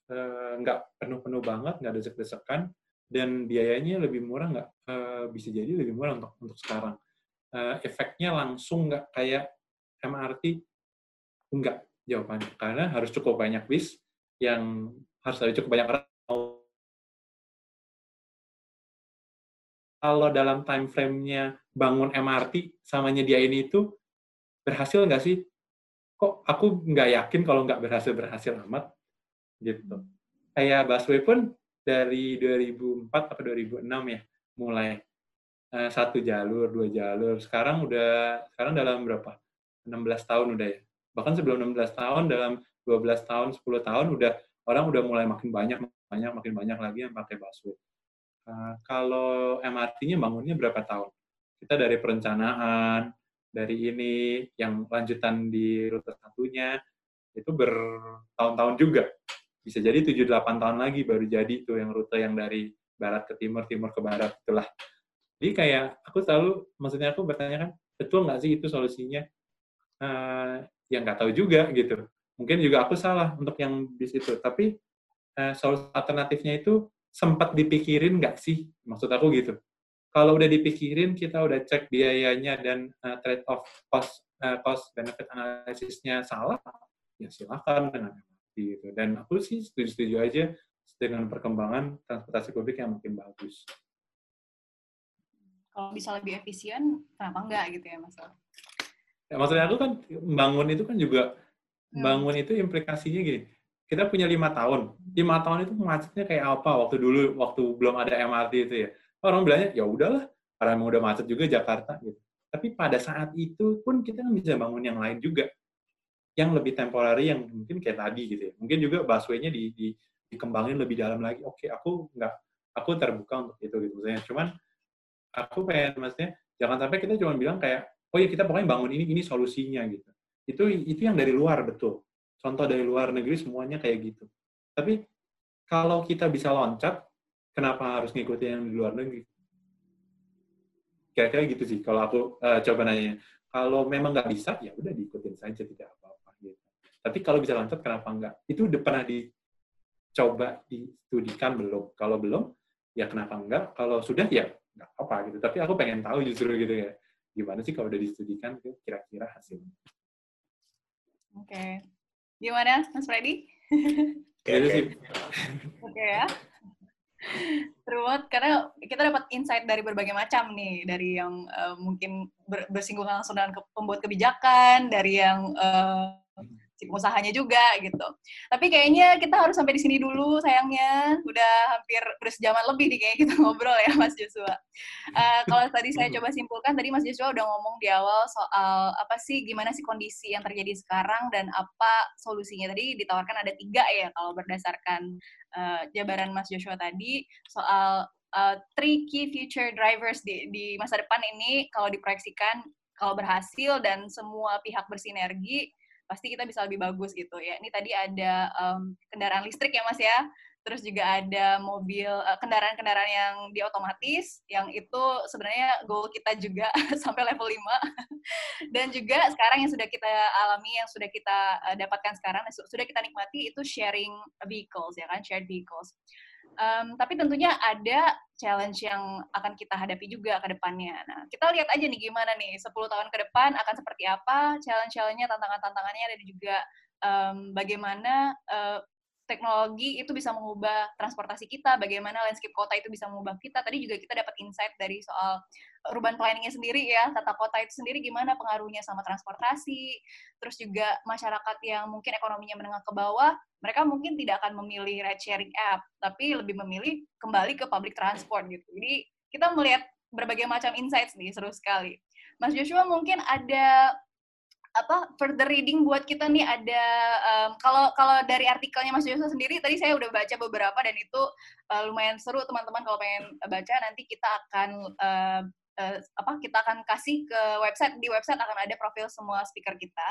eh, nggak penuh-penuh banget, nggak desek-desekan, dan biayanya lebih murah nggak? Eh, bisa jadi lebih murah untuk untuk sekarang. Eh, efeknya langsung nggak kayak MRT? Enggak jawabannya, karena harus cukup banyak bis yang harus ada cukup banyak orang kalau dalam time frame-nya bangun MRT sama nyediain itu berhasil nggak sih? kok aku nggak yakin kalau nggak berhasil berhasil amat gitu kayak busway pun dari 2004 atau 2006 ya mulai uh, satu jalur dua jalur. Sekarang udah sekarang dalam berapa? 16 tahun udah ya? Bahkan sebelum 16 tahun dalam 12 tahun 10 tahun udah orang udah mulai makin banyak banyak makin banyak lagi yang pakai busway. Uh, kalau MRT-nya bangunnya berapa tahun? Kita dari perencanaan dari ini yang lanjutan di rute satunya itu bertahun-tahun juga. Bisa jadi 7-8 tahun lagi baru jadi tuh yang rute yang dari barat ke timur, timur ke barat itulah. Jadi kayak aku selalu, maksudnya aku bertanya kan, betul nggak sih itu solusinya? Uh, yang nggak tahu juga gitu. Mungkin juga aku salah untuk yang bis itu. Tapi uh, solusi alternatifnya itu sempat dipikirin nggak sih? Maksud aku gitu kalau udah dipikirin, kita udah cek biayanya dan uh, trade off cost uh, cost benefit analisisnya salah, ya silakan dengan gitu. Dan aku sih setuju-setuju aja dengan perkembangan transportasi publik yang makin bagus. Kalau bisa lebih efisien, kenapa enggak gitu ya Mas? Ya, maksudnya aku kan bangun itu kan juga hmm. bangun itu implikasinya gini. Kita punya lima tahun, lima tahun itu macetnya kayak apa waktu dulu waktu belum ada MRT itu ya orang bilangnya ya udahlah karena emang udah macet juga Jakarta gitu. Tapi pada saat itu pun kita kan bisa bangun yang lain juga yang lebih temporary yang mungkin kayak tadi gitu ya. Mungkin juga busway-nya di, di, dikembangin lebih dalam lagi. Oke, aku nggak aku terbuka untuk itu gitu. Maksudnya cuman aku pengen maksudnya jangan sampai kita cuma bilang kayak oh ya kita pokoknya bangun ini ini solusinya gitu. Itu itu yang dari luar betul. Contoh dari luar negeri semuanya kayak gitu. Tapi kalau kita bisa loncat kenapa harus ngikutin yang di luar negeri? Kira-kira gitu sih kalau aku uh, coba nanya. Kalau memang nggak bisa, ya udah diikutin saja tidak apa-apa gitu. Tapi kalau bisa lancar, kenapa nggak? Itu udah pernah dicoba distudikan belum? Kalau belum, ya kenapa enggak? Kalau sudah ya nggak apa gitu. Tapi aku pengen tahu justru gitu ya. Gimana sih kalau udah distudikan kira-kira hasilnya? Oke. Okay. Gimana, Mas Freddy? Oke okay, Oke ya. Seru banget karena kita dapat insight dari berbagai macam nih, dari yang uh, mungkin ber bersinggungan langsung dengan ke pembuat kebijakan, dari yang uh, si pengusahanya juga gitu. Tapi kayaknya kita harus sampai di sini dulu sayangnya. Udah hampir udah sejaman lebih nih kayaknya kita ngobrol ya Mas Joshua. Uh, kalau tadi saya coba simpulkan, tadi Mas Joshua udah ngomong di awal soal apa sih, gimana sih kondisi yang terjadi sekarang dan apa solusinya. Tadi ditawarkan ada tiga ya kalau berdasarkan uh, jabaran Mas Joshua tadi soal uh, three key future drivers di, di masa depan ini kalau diproyeksikan kalau berhasil dan semua pihak bersinergi pasti kita bisa lebih bagus gitu. Ya. Ini tadi ada um, kendaraan listrik ya Mas ya, terus juga ada mobil uh, kendaraan-kendaraan yang diotomatis yang itu sebenarnya goal kita juga sampai level 5 dan juga sekarang yang sudah kita alami yang sudah kita uh, dapatkan sekarang sudah kita nikmati itu sharing vehicles ya kan? Shared vehicles Um, tapi tentunya ada challenge yang akan kita hadapi juga ke depannya. Nah, kita lihat aja nih gimana nih 10 tahun ke depan akan seperti apa challenge-challenge-nya, tantangan-tantangannya dan juga um, bagaimana uh, teknologi itu bisa mengubah transportasi kita, bagaimana landscape kota itu bisa mengubah kita. Tadi juga kita dapat insight dari soal urban planningnya sendiri ya, tata kota itu sendiri gimana pengaruhnya sama transportasi, terus juga masyarakat yang mungkin ekonominya menengah ke bawah, mereka mungkin tidak akan memilih ride sharing app, tapi lebih memilih kembali ke public transport gitu. Jadi kita melihat berbagai macam insights nih, seru sekali. Mas Joshua mungkin ada apa further reading buat kita nih ada um, kalau kalau dari artikelnya Mas Yusuf sendiri tadi saya udah baca beberapa dan itu uh, lumayan seru teman-teman kalau pengen baca nanti kita akan uh, uh, apa kita akan kasih ke website di website akan ada profil semua speaker kita.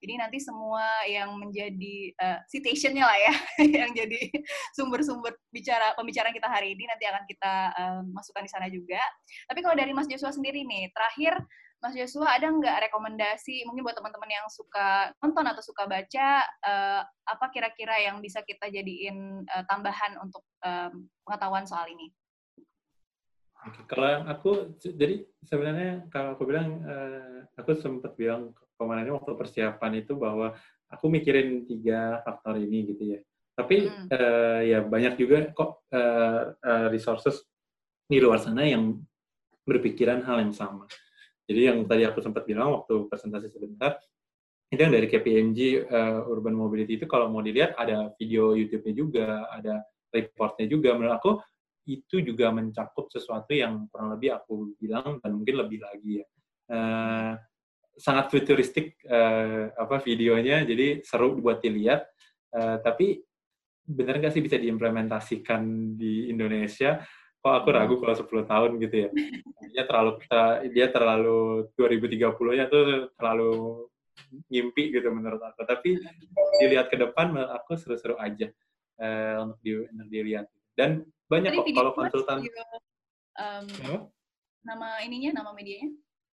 Jadi nanti semua yang menjadi uh, citationnya lah ya yang jadi sumber-sumber bicara pembicaraan kita hari ini nanti akan kita uh, masukkan di sana juga. Tapi kalau dari Mas Joshua sendiri nih terakhir Mas Joshua ada nggak rekomendasi mungkin buat teman-teman yang suka nonton atau suka baca uh, apa kira-kira yang bisa kita jadiin uh, tambahan untuk um, pengetahuan soal ini? Oke, kalau aku jadi sebenarnya kalau aku bilang uh, aku sempat bilang kemarin waktu persiapan itu bahwa aku mikirin tiga faktor ini gitu ya. Tapi hmm. uh, ya banyak juga kok uh, uh, resources di luar sana yang berpikiran hal yang sama. Jadi yang tadi aku sempat bilang waktu presentasi sebentar, itu yang dari KPMG uh, eh, Urban Mobility itu kalau mau dilihat ada video YouTube-nya juga, ada reportnya juga. Menurut aku itu juga mencakup sesuatu yang kurang lebih aku bilang dan mungkin lebih lagi ya. Uh, sangat futuristik uh, apa videonya, jadi seru buat dilihat. Uh, tapi benar nggak sih bisa diimplementasikan di Indonesia? kok aku ragu kalau 10 tahun gitu ya. Dia terlalu dia terlalu 2030-nya tuh terlalu ngimpi gitu menurut aku. Tapi dilihat ke depan menurut aku seru-seru aja uh, untuk, di, untuk dilihat. Dan banyak kok kalau konsultan. um, nama ininya, nama medianya?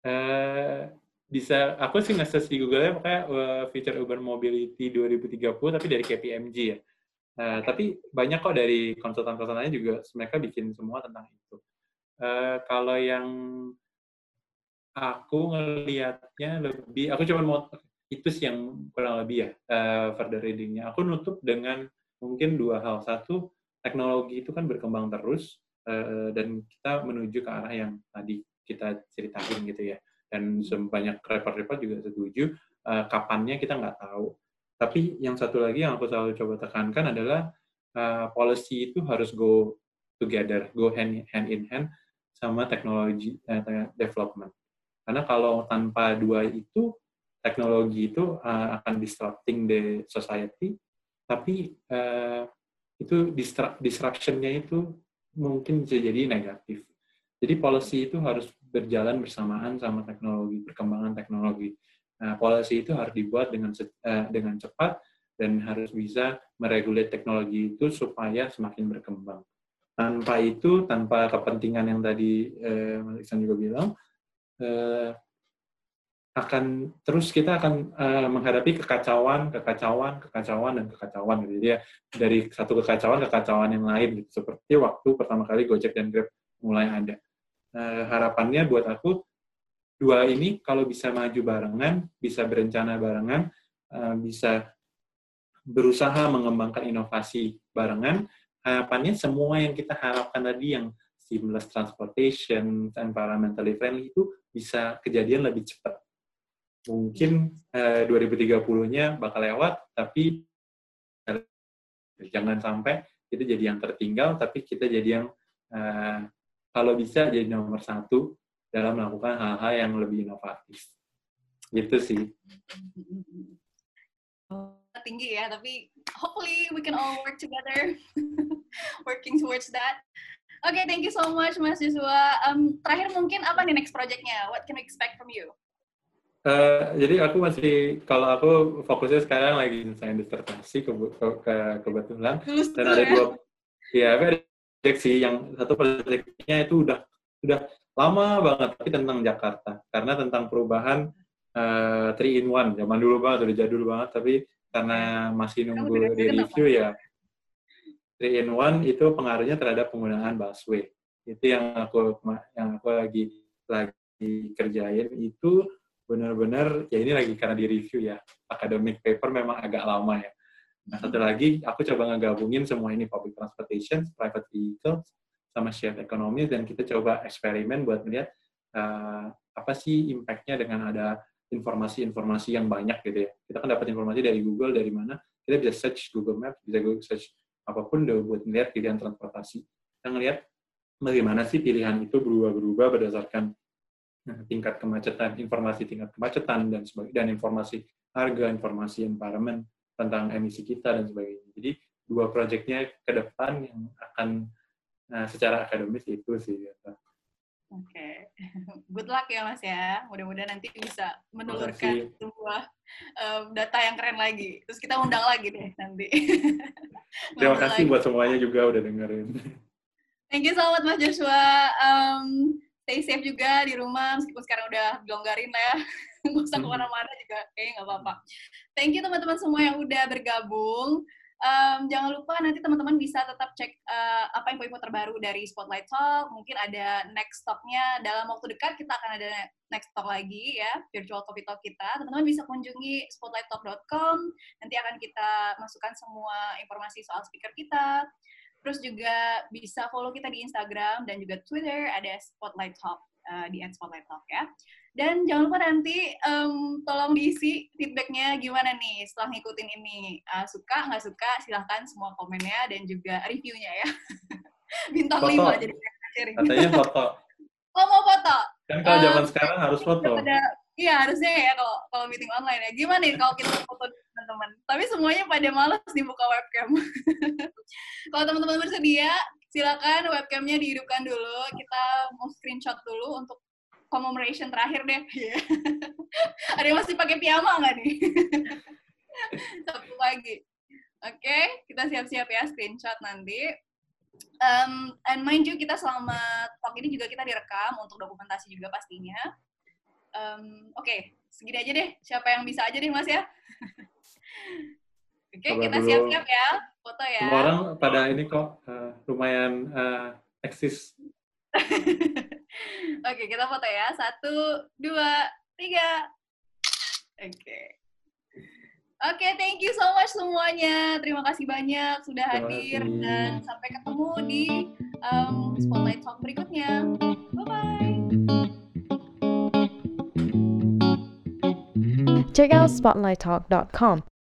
Uh, bisa aku sih nge di Google ya pokoknya uh, feature urban mobility 2030 tapi dari KPMG ya. Uh, tapi banyak kok dari konsultan-konsultannya juga mereka bikin semua tentang itu. Uh, kalau yang aku ngelihatnya lebih, aku cuma mau itu sih yang kurang lebih ya uh, further readingnya. Aku nutup dengan mungkin dua hal. Satu, teknologi itu kan berkembang terus uh, dan kita menuju ke arah yang tadi kita ceritain gitu ya. Dan sebanyak report-report juga setuju. Uh, kapannya kita nggak tahu tapi yang satu lagi yang aku selalu coba tekankan adalah uh, policy itu harus go together, go hand, hand in hand sama teknologi uh, development. Karena kalau tanpa dua itu, teknologi itu uh, akan disrupting the society, tapi uh, itu disruption-nya itu mungkin bisa jadi negatif. Jadi policy itu harus berjalan bersamaan sama teknologi, perkembangan teknologi. Nah, policy itu harus dibuat dengan uh, dengan cepat dan harus bisa meregulasi teknologi itu supaya semakin berkembang. Tanpa itu, tanpa kepentingan yang tadi eh, Mas juga bilang, eh, akan terus kita akan uh, menghadapi kekacauan, kekacauan, kekacauan dan kekacauan gitu. Jadi ya dari satu kekacauan kekacauan yang lain gitu. Seperti waktu pertama kali Gojek dan Grab mulai ada. Uh, harapannya buat aku dua ini kalau bisa maju barengan, bisa berencana barengan, uh, bisa berusaha mengembangkan inovasi barengan, harapannya semua yang kita harapkan tadi yang seamless transportation, environmentally friendly itu bisa kejadian lebih cepat. Mungkin uh, 2030-nya bakal lewat, tapi jangan sampai kita jadi yang tertinggal, tapi kita jadi yang uh, kalau bisa jadi nomor satu dalam melakukan hal-hal yang lebih inovatif. Gitu sih. Tinggi ya, tapi hopefully we can all work together, working towards that. Oke, okay, thank you so much Mas Joshua. Um, terakhir mungkin apa nih next projectnya? What can we expect from you? Uh, jadi aku masih kalau aku fokusnya sekarang lagi desain disertasi ke, ke, ke kebetulan dan ada ya? dua Iya, ada project sih yang satu proyeknya itu udah udah lama banget tapi tentang Jakarta karena tentang perubahan uh, three in one zaman dulu banget udah jadul banget tapi karena masih nunggu di review ya. Three in one itu pengaruhnya terhadap penggunaan busway. Itu yang aku yang aku lagi lagi kerjain itu benar-benar ya ini lagi karena di review ya. Academic paper memang agak lama ya. Nah satu lagi aku coba ngegabungin semua ini public transportation private vehicle sama shared economy dan kita coba eksperimen buat melihat uh, apa sih impactnya dengan ada informasi-informasi yang banyak gitu ya kita kan dapat informasi dari Google dari mana kita bisa search Google Maps bisa Google search apa pun udah buat melihat pilihan transportasi kita ngelihat bagaimana sih pilihan itu berubah-berubah berdasarkan eh, tingkat kemacetan, informasi tingkat kemacetan dan sebagainya dan informasi harga, informasi environment tentang emisi kita dan sebagainya. Jadi dua proyeknya ke depan yang akan nah, secara akademis itu sih. Gitu. Oke, okay. good luck ya Mas ya. Mudah-mudahan nanti bisa menelurkan sebuah um, data yang keren lagi. Terus kita undang lagi deh nanti. Terima kasih lagi. buat semuanya juga udah dengerin. Thank you so much Mas Joshua. Um, stay safe juga di rumah meskipun sekarang udah dilonggarin lah ya. Nggak usah hmm. ke mana-mana juga, kayaknya nggak apa-apa. Thank you teman-teman semua yang udah bergabung. Um, jangan lupa nanti teman-teman bisa tetap cek uh, apa info-info terbaru dari Spotlight Talk. Mungkin ada next talk-nya dalam waktu dekat kita akan ada next talk lagi ya, virtual coffee talk kita. Teman-teman bisa kunjungi spotlighttalk.com. Nanti akan kita masukkan semua informasi soal speaker kita. Terus juga bisa follow kita di Instagram dan juga Twitter ada Spotlight Talk uh, di @spotlight talk ya. Dan jangan lupa nanti um, tolong diisi feedbacknya gimana nih setelah ngikutin ini. Uh, suka nggak suka silahkan semua komennya dan juga reviewnya ya. Bintang foto. 5 jadi Katanya foto. Oh mau foto? Kan kalau zaman uh, sekarang harus foto. Iya harusnya ya kalau kalau meeting online ya. Gimana nih kalau kita foto teman-teman? Tapi semuanya pada males dibuka webcam. kalau teman-teman bersedia, silakan webcamnya dihidupkan dulu. Kita mau screenshot dulu untuk commemoration terakhir deh. Ada yang masih pakai piyama nggak nih? Satu lagi. Oke, okay, kita siap-siap ya screenshot nanti. Um, and mind you, kita selama talk ini juga kita direkam untuk dokumentasi juga pastinya um, oke okay, segini aja deh siapa yang bisa aja deh mas ya oke okay, kita siap-siap ya foto ya semua orang pada ini kok uh, lumayan uh, eksis oke okay, kita foto ya satu dua tiga oke okay. Oke, okay, thank you so much semuanya. Terima kasih banyak sudah hadir dan sampai ketemu di um, Spotlight Talk berikutnya. Bye-bye. check out spotlighttalk.com